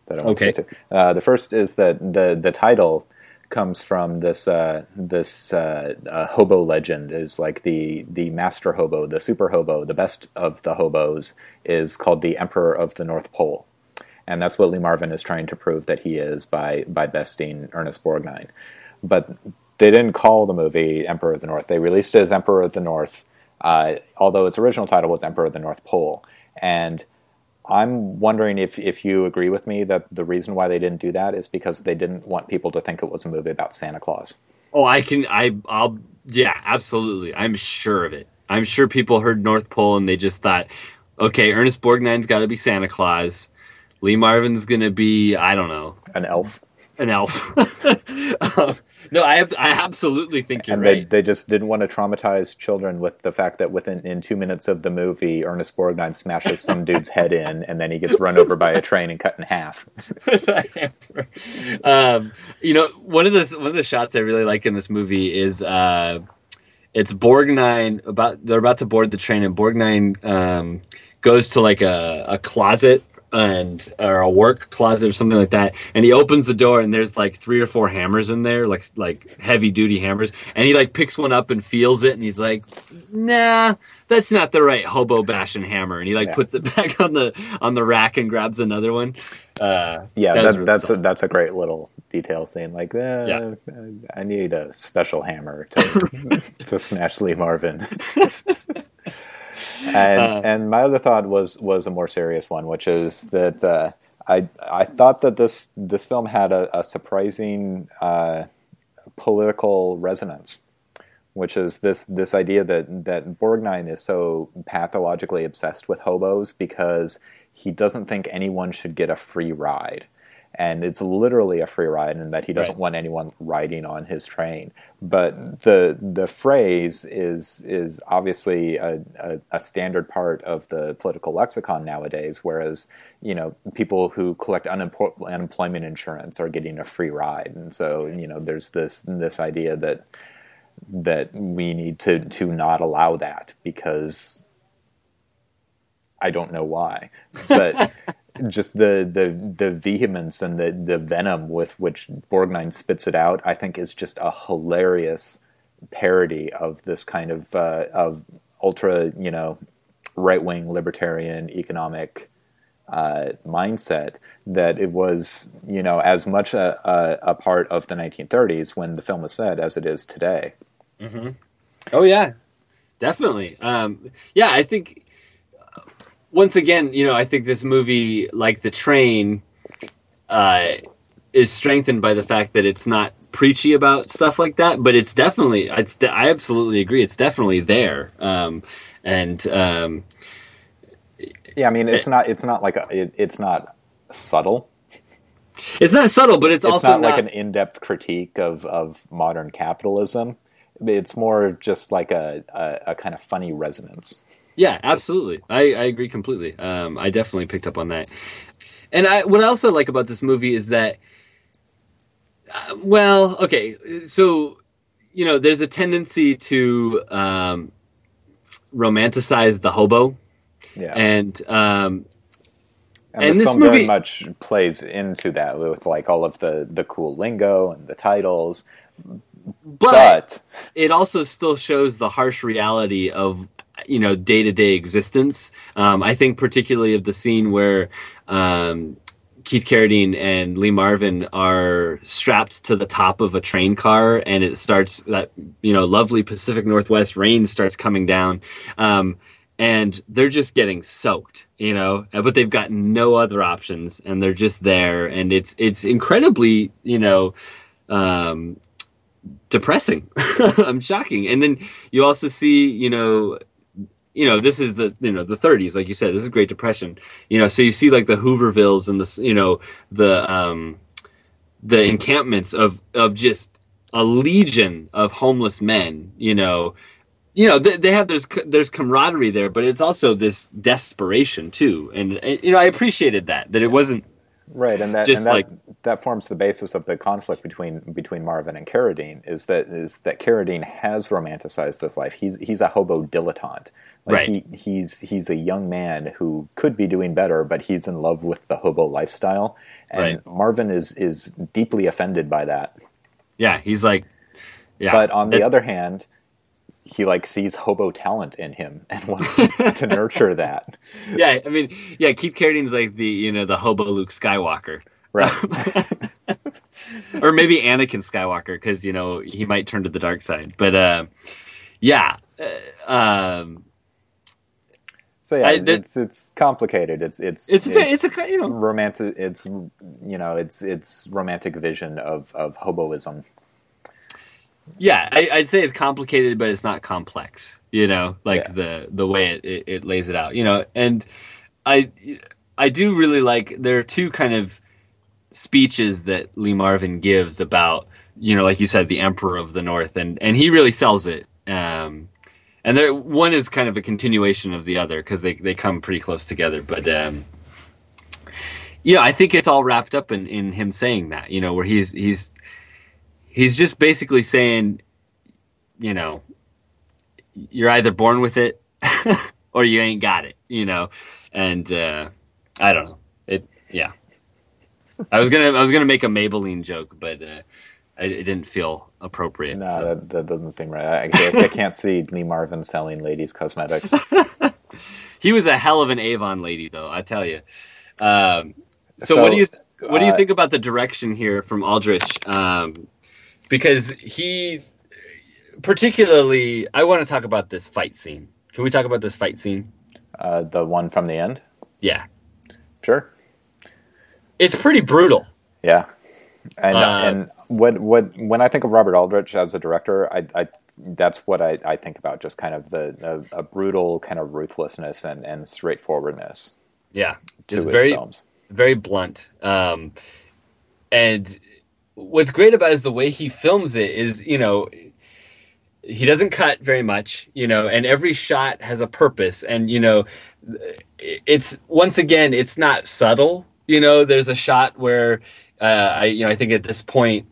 [SPEAKER 2] that I want okay. to get to. Uh, the first is that the the title comes from this uh, this uh, uh, hobo legend is like the the master hobo, the super hobo, the best of the hobos is called the Emperor of the North Pole, and that's what Lee Marvin is trying to prove that he is by by besting Ernest Borgnine. But they didn't call the movie Emperor of the North. They released it as Emperor of the North, uh, although its original title was Emperor of the North Pole, and I'm wondering if, if you agree with me that the reason why they didn't do that is because they didn't want people to think it was a movie about Santa Claus.
[SPEAKER 1] Oh, I can, I, I'll, yeah, absolutely. I'm sure of it. I'm sure people heard North Pole and they just thought, okay, Ernest Borgnine's got to be Santa Claus. Lee Marvin's going to be, I don't know,
[SPEAKER 2] an elf.
[SPEAKER 1] An elf. um, no, I I absolutely think you're
[SPEAKER 2] and
[SPEAKER 1] right.
[SPEAKER 2] They, they just didn't want to traumatize children with the fact that within in two minutes of the movie, Ernest Borgnine smashes some dude's head in, and then he gets run over by a train and cut in half.
[SPEAKER 1] um, you know, one of the one of the shots I really like in this movie is. Uh, it's Borgnine about they're about to board the train and Borgnine um, goes to like a, a closet and or a work closet or something like that and he opens the door and there's like three or four hammers in there like like heavy duty hammers and he like picks one up and feels it and he's like nah that's not the right hobo bashing hammer and he like yeah. puts it back on the on the rack and grabs another one
[SPEAKER 2] uh, yeah that, really that's a, that's a great little detail scene like uh, yeah. i need a special hammer to to smash lee marvin and uh, and my other thought was was a more serious one, which is that uh, I I thought that this this film had a, a surprising uh, political resonance, which is this this idea that that Borgnine is so pathologically obsessed with hobos because he doesn't think anyone should get a free ride and it's literally a free ride and that he doesn't right. want anyone riding on his train. But the the phrase is is obviously a, a, a, standard part of the political lexicon nowadays whereas you know people who collect unemployment insurance are getting a free ride. And so you know there's this this idea that that we need to to not allow that because I don't know why, but just the the the vehemence and the the venom with which Borgnine spits it out, I think is just a hilarious parody of this kind of uh, of ultra you know right wing libertarian economic uh, mindset that it was you know as much a, a, a, part of the 1930s when the film was set as it is today.
[SPEAKER 1] Mm-hmm. Oh yeah, definitely. Um, yeah, I think once again, you know, I think this movie, like The Train, uh, is strengthened by the fact that it's not preachy about stuff like that, but it's definitely, it's, de- I absolutely agree, it's definitely there. Um, and um,
[SPEAKER 2] yeah, I mean, it's it, not, it's not like a, it, it's not subtle.
[SPEAKER 1] It's not subtle, but it's,
[SPEAKER 2] it's
[SPEAKER 1] also
[SPEAKER 2] not, not like an in-depth critique of of modern capitalism. It's more just like a, a, a kind of funny resonance.
[SPEAKER 1] Yeah, absolutely. I, I agree completely. Um, I definitely picked up on that. And I, what I also like about this movie is that, uh, well, okay, so you know, there's a tendency to um, romanticize the hobo,
[SPEAKER 2] yeah,
[SPEAKER 1] and um,
[SPEAKER 2] and, and this, film movie, very much plays into that with like all of the the cool lingo and the titles.
[SPEAKER 1] But, but it also still shows the harsh reality of you know day to day existence. Um, I think particularly of the scene where um, Keith Carradine and Lee Marvin are strapped to the top of a train car, and it starts that you know lovely Pacific Northwest rain starts coming down. Um, and they're just getting soaked, you know. But they've got no other options, and they're just there, and it's it's incredibly, you know, um, depressing. I'm shocking. And then you also see, you know, you know this is the you know the 30s like you said this is great depression. You know so you see like the hoovervilles and the you know the um the encampments of of just a legion of homeless men you know. You know they, they have there's there's camaraderie there but it's also this desperation too. And, and you know i appreciated that that it wasn't
[SPEAKER 2] right and that and that, like that forms the basis of the conflict between between Marvin and Carradine is that is that Carradine has romanticized this life. He's he's a hobo dilettante. Like
[SPEAKER 1] right.
[SPEAKER 2] he he's he's a young man who could be doing better, but he's in love with the hobo lifestyle. And right. Marvin is is deeply offended by that.
[SPEAKER 1] Yeah, he's like yeah.
[SPEAKER 2] But on the it, other hand, he like sees hobo talent in him and wants to nurture that.
[SPEAKER 1] Yeah, I mean, yeah, Keith Carradine's like the you know the hobo Luke Skywalker,
[SPEAKER 2] right?
[SPEAKER 1] or maybe Anakin Skywalker because you know he might turn to the dark side. But uh, yeah, uh, um,
[SPEAKER 2] so yeah, I, it's it's complicated. It's it's
[SPEAKER 1] it's it's, it's a you know
[SPEAKER 2] romantic. It's you know it's it's romantic vision of of hoboism
[SPEAKER 1] yeah I, would say it's complicated but it's not complex you know like yeah. the the way it, it, it, lays it out you know and i i do really like there are two kind of speeches that lee marvin gives about you know like you said the emperor of the north and and he really sells it um and there one is kind of a continuation of the other because they, they come pretty close together but um yeah i think it's all wrapped up in in him saying that you know where he's he's he's just basically saying, you know, you're either born with it or you ain't got it, you know. And uh, I don't know. It yeah. I was gonna I was gonna make a Maybelline joke, but uh, I, it didn't feel appropriate.
[SPEAKER 2] No, so. that, that, doesn't seem right. I, I, I can't see Lee Marvin selling ladies' cosmetics.
[SPEAKER 1] he was a hell of an Avon lady, though. I tell you. Um, so, so, what do you what do you uh, think about the direction here from Aldrich? Um, because he particularly I want to talk about this fight scene. Can we talk about this fight scene?
[SPEAKER 2] Uh, the one from the end?
[SPEAKER 1] Yeah.
[SPEAKER 2] Sure.
[SPEAKER 1] It's pretty brutal.
[SPEAKER 2] Yeah. And, uh, and what what when I think of Robert Aldrich as a director, I, I that's what I, I think about just kind of the a, a brutal kind of ruthlessness and, and straightforwardness.
[SPEAKER 1] Yeah, just very films. very blunt. Um, and what's great about is the way he films it is you know he doesn't cut very much you know and every shot has a purpose. And you know it's once again it's not subtle. You know there's a shot where uh, i you know i think at this point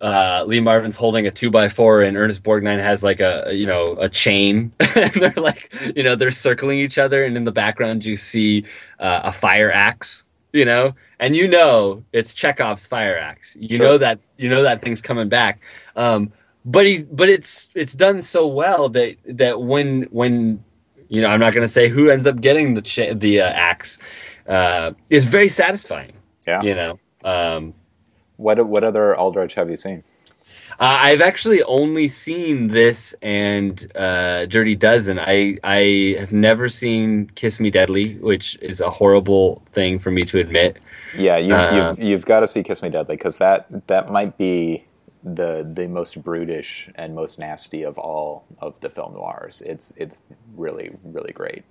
[SPEAKER 1] uh, Lee Marvin's holding a two by four, and Ernest Borgnine has like a you know a chain, and they're like you know they're circling each other, and in the background you see uh, a fire axe, you know, and you know it's Chekhov's fire axe. You
[SPEAKER 2] Sure.
[SPEAKER 1] know that you know that thing's coming back. Um, but he but it's it's done so well that that when when you know I'm not going to say who ends up getting the cha- the uh, axe uh, is very satisfying.
[SPEAKER 2] Yeah.
[SPEAKER 1] You know. Um,
[SPEAKER 2] What what other Aldrich have you seen?
[SPEAKER 1] Uh, I've actually only seen this and uh, Dirty Dozen. I I have never seen Kiss Me Deadly, which is a horrible thing for me to admit.
[SPEAKER 2] Yeah, you,
[SPEAKER 1] Uh,
[SPEAKER 2] you've, you've got to see Kiss Me Deadly because that that might be the the most brutish and most nasty of all of the film noirs. It's it's really really great.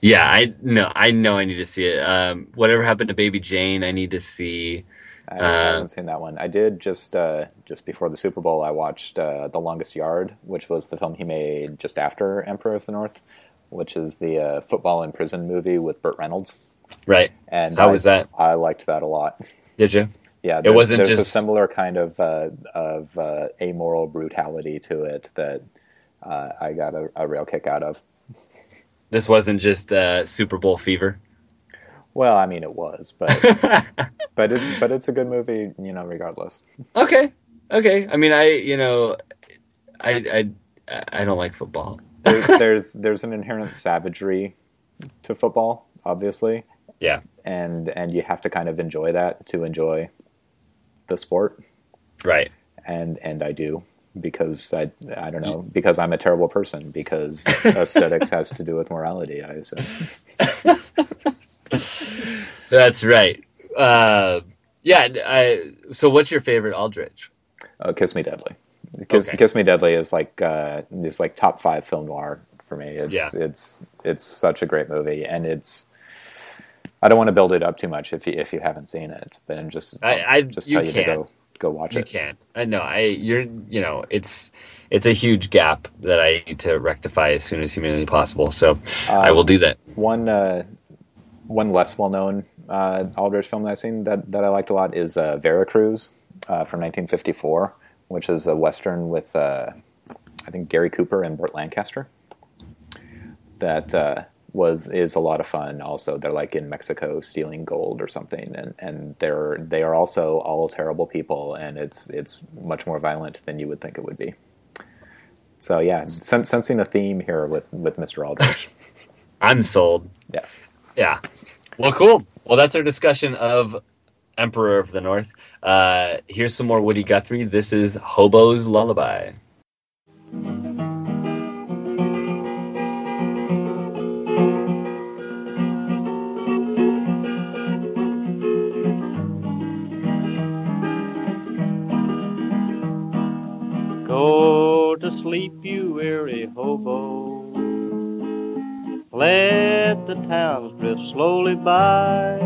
[SPEAKER 1] Yeah, I no, I know I need to see it. Um, whatever happened to Baby Jane? I need to see.
[SPEAKER 2] I
[SPEAKER 1] Uh,
[SPEAKER 2] haven't seen that one. I did just uh, just before the Super Bowl. I watched uh, The Longest Yard, which was the film he made just after Emperor of the North, which is the uh, football in prison movie with Burt Reynolds.
[SPEAKER 1] Right?
[SPEAKER 2] And
[SPEAKER 1] How
[SPEAKER 2] I,
[SPEAKER 1] was that?
[SPEAKER 2] I liked that a lot.
[SPEAKER 1] Did you?
[SPEAKER 2] Yeah, it
[SPEAKER 1] wasn't
[SPEAKER 2] there's a
[SPEAKER 1] just-
[SPEAKER 2] similar kind of uh, of uh, amoral brutality to it that uh, I got a, a real kick out of.
[SPEAKER 1] This wasn't just uh, Super Bowl fever.
[SPEAKER 2] Well, I mean, it was, but but it's but it's a good movie, you know, regardless.
[SPEAKER 1] Okay, okay. I mean, I you know, I I I don't like football.
[SPEAKER 2] There's there's there's an inherent savagery to football, obviously,
[SPEAKER 1] Yeah.
[SPEAKER 2] and and you have to kind of enjoy that to enjoy the sport,
[SPEAKER 1] Right.
[SPEAKER 2] and and I do because I I don't know because I'm a terrible person because aesthetics has to do with morality. I assume.
[SPEAKER 1] That's right. Uh, yeah. I, so, what's your favorite Aldrich?
[SPEAKER 2] Oh, Kiss Me Deadly. Kiss,
[SPEAKER 1] Okay.
[SPEAKER 2] Kiss Me Deadly is like uh, is like top five film noir for me. It's
[SPEAKER 1] Yeah.
[SPEAKER 2] it's it's such a great movie, and it's. I don't want to build it up too much if you if you haven't seen it, then just
[SPEAKER 1] I-
[SPEAKER 2] I'll just tell you to go go watch
[SPEAKER 1] You
[SPEAKER 2] it.
[SPEAKER 1] You can't. I know. I you're you know it's it's a huge gap that I need to rectify as soon as humanly possible. So I will do that.
[SPEAKER 2] One uh, one less well known uh, Aldrich film that I've seen that, that I liked a lot is uh, Vera Cruz uh, from 1954, which is a western with uh, I think Gary Cooper and Burt Lancaster. That uh, was is a lot of fun. Also, they're like in Mexico stealing gold or something, and, and they're they are also all terrible people, and it's it's much more violent than you would think it would be. So yeah, sen- sensing a theme here with with Mr. Aldrich.
[SPEAKER 1] I'm sold.
[SPEAKER 2] yeah.
[SPEAKER 1] Yeah. Well, cool. Well, that's our discussion of Emperor of the North. Uh, here's some more Woody Guthrie. This is Hobo's Lullaby.
[SPEAKER 5] Go to sleep, you weary hobo. Let the towns drift slowly by.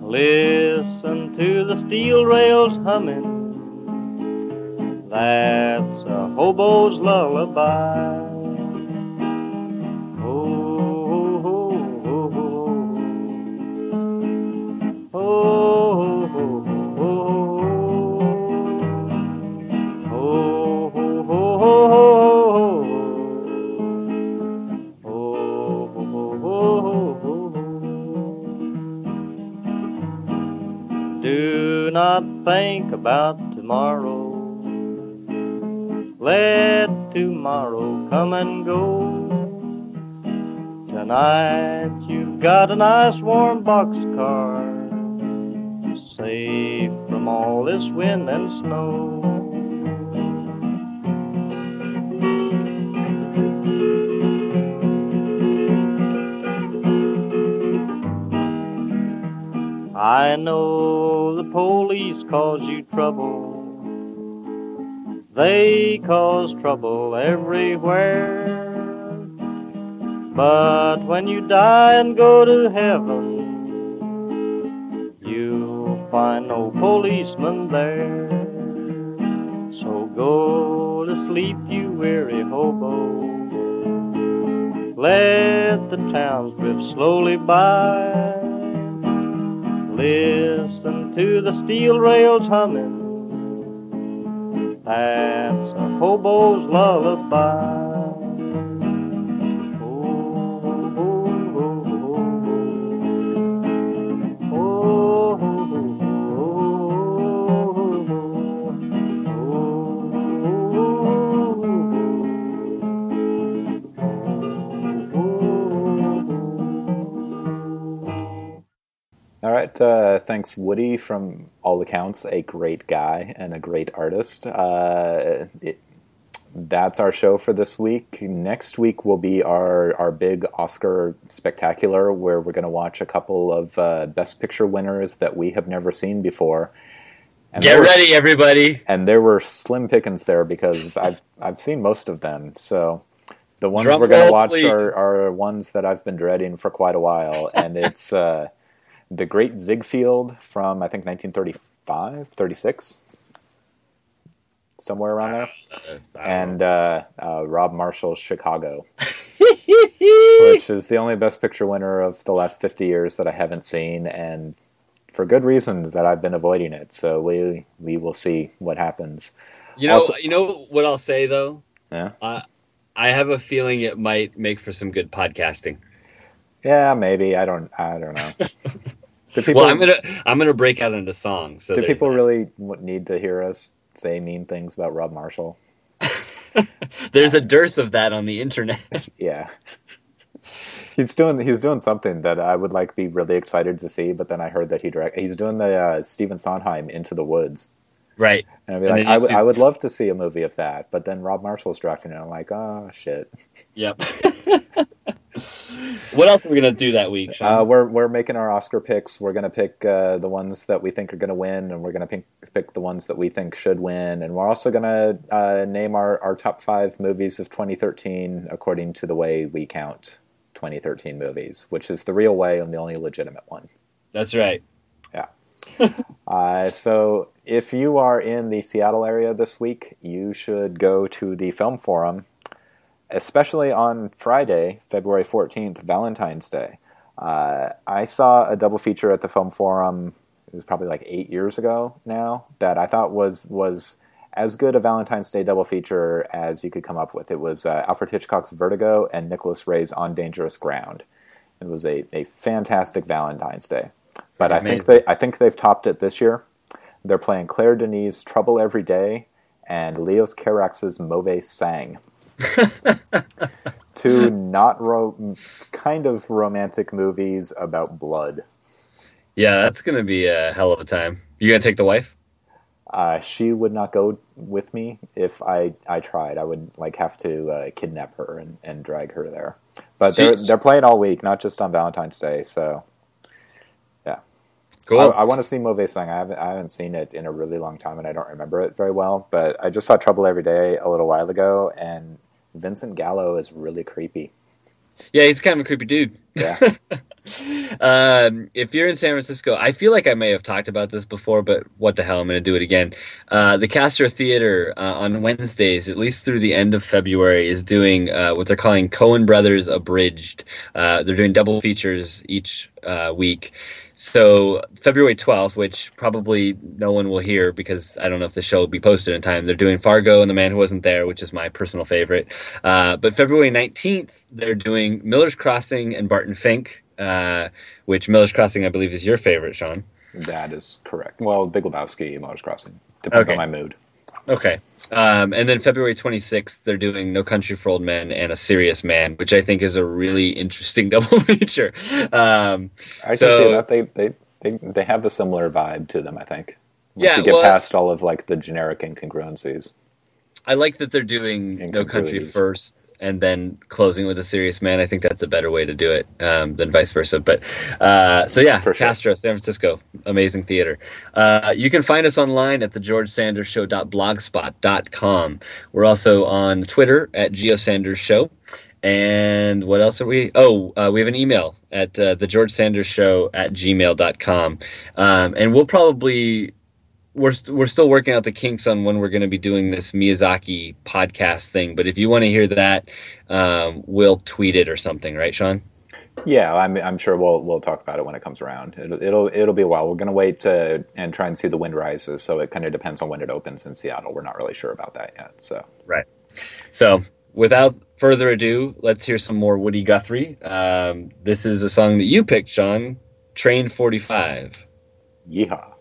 [SPEAKER 5] Listen to the steel rails humming. That's a hobo's lullaby. Think about tomorrow. Let tomorrow come and go. Tonight you've got a nice warm boxcar, safe from all this wind and snow. I know the police cause you trouble. They cause trouble everywhere. But when you die and go to heaven, you'll find no policeman there. So go to sleep, you weary hobo. Let the towns drift slowly by. Listen to the steel rails humming. That's a hobo's lullaby.
[SPEAKER 2] Uh, thanks, Woody. From all accounts, a great guy and a great artist. Uh, it, that's our show for this week. Next week will be our, our big Oscar spectacular where we're going to watch a couple of uh, Best Picture winners that we have never seen before.
[SPEAKER 1] And Get ready, everybody!
[SPEAKER 2] And there were slim pickings there because I've I've seen most of them. So the ones Drum we're going to watch are, are ones that I've been dreading for quite a while, and it's uh, the Great Ziegfeld from I think 1935, 36 somewhere around there. Uh, and uh, uh, Rob Marshall's Chicago, which is the only Best Picture winner of the last 50 years that I haven't seen, and for good reason that I've been avoiding it. So we we will see what happens.
[SPEAKER 1] You know, also, you know what I'll say though.
[SPEAKER 2] Yeah.
[SPEAKER 1] I have a feeling it might make for some good podcasting.
[SPEAKER 2] Yeah, maybe. I don't. I don't know.
[SPEAKER 1] People, well, I'm gonna I'm gonna break out into songs. So
[SPEAKER 2] do people that. really need to hear us say mean things about Rob Marshall?
[SPEAKER 1] there's a dearth of that on the internet.
[SPEAKER 2] yeah, he's doing he's doing something that I would like be really excited to see. But then I heard that he direct he's doing the uh, Stephen Sondheim Into the Woods.
[SPEAKER 1] Right.
[SPEAKER 2] And I'd be and like, I, w- I would love to see a movie of that, but then Rob Marshall's directing it. I'm like, oh shit.
[SPEAKER 1] Yep. what else are we gonna do that week?
[SPEAKER 2] Uh, we're we're making our Oscar picks. We're gonna pick uh, the ones that we think are gonna win, and we're gonna pick pick the ones that we think should win, and we're also gonna uh, name our our top five movies of 2013 according to the way we count 2013 movies, which is the real way and the only legitimate one.
[SPEAKER 1] That's right.
[SPEAKER 2] Yeah. uh, so if you are in the Seattle area this week, you should go to the Film Forum especially on Friday, February 14th, Valentine's Day. Uh, I saw a double feature at the Film Forum. It was probably like eight years ago now that I thought was was as good a Valentine's Day double feature as you could come up with. It was uh, Alfred Hitchcock's Vertigo and Nicholas Ray's On Dangerous Ground. It was a, a fantastic Valentine's Day. But I think they I think they've topped it this year. They're playing Claire Denis' Trouble Every Day and Leos Carax's Mauvais Sang. two not ro- kind of romantic movies about blood.
[SPEAKER 1] Yeah, that's gonna be a hell of a time. You gonna take the wife?
[SPEAKER 2] Uh, she would not go with me if I, I tried. I would like have to uh, kidnap her and, and drag her there. But they're they're playing all week, not just on Valentine's Day. So
[SPEAKER 1] cool.
[SPEAKER 2] I, I want to see Mauvais Sang. I haven't I haven't seen it in a really long time, and I don't remember it very well. But I just saw Trouble Every Day a little while ago, and Vincent Gallo is really creepy.
[SPEAKER 1] Yeah, he's kind of a creepy dude.
[SPEAKER 2] Yeah.
[SPEAKER 1] um, if you're in San Francisco, I feel like I may have talked about this before, but what the hell? I'm going to do it again. Uh, the Castro Theater uh, on Wednesdays, at least through the end of February, is doing uh, what they're calling Coen Brothers Abridged. Uh, they're doing double features each uh, week. So February 12th, which probably no one will hear because I don't know if the show will be posted in time. They're doing Fargo and The Man Who Wasn't There, which is my personal favorite. Uh, but February 19th, they're doing Miller's Crossing and Barton Fink, uh, which Miller's Crossing I believe is your favorite, Sean.
[SPEAKER 2] That is correct. Well, Big Lebowski, Miller's Crossing depends okay. on my mood.
[SPEAKER 1] Okay. Um, and then February 26th, they're doing No Country for Old Men and A Serious Man, which I think is a really interesting double feature. Um,
[SPEAKER 2] I so, can see that. They, they, they, they have a similar vibe to them, I think. Once yeah, you get well, past all of like the generic incongruencies.
[SPEAKER 1] I like that they're doing No Country first and then closing with a serious man. I think that's a better way to do it um, than vice versa. But uh, so yeah, sure. Castro, San Francisco, amazing theater. Uh, you can find us online at the George Sanders Show.blogspot.com. We're also on Twitter at Geo Sanders Show. And what else are we? Oh, uh, we have an email at uh, the George Sanders Show at gmail.com. Um, and we'll probably we're we we're still working out the kinks on when we're going to be doing this Miyazaki podcast thing. But if you want to hear that, um, we'll tweet it or something, right, Sean?
[SPEAKER 5] Yeah, I'm, I'm sure we'll we'll talk about it when it comes around. It'll it'll, it'll be a while. We're going to wait to, and try and see the wind rises. So it kind of depends on when it opens in Seattle. We're not really sure about that yet. So
[SPEAKER 1] right. So without further ado, let's hear some more Woody Guthrie. Um, this is a song that you picked, Sean. Train Forty Five.
[SPEAKER 5] Yeehaw.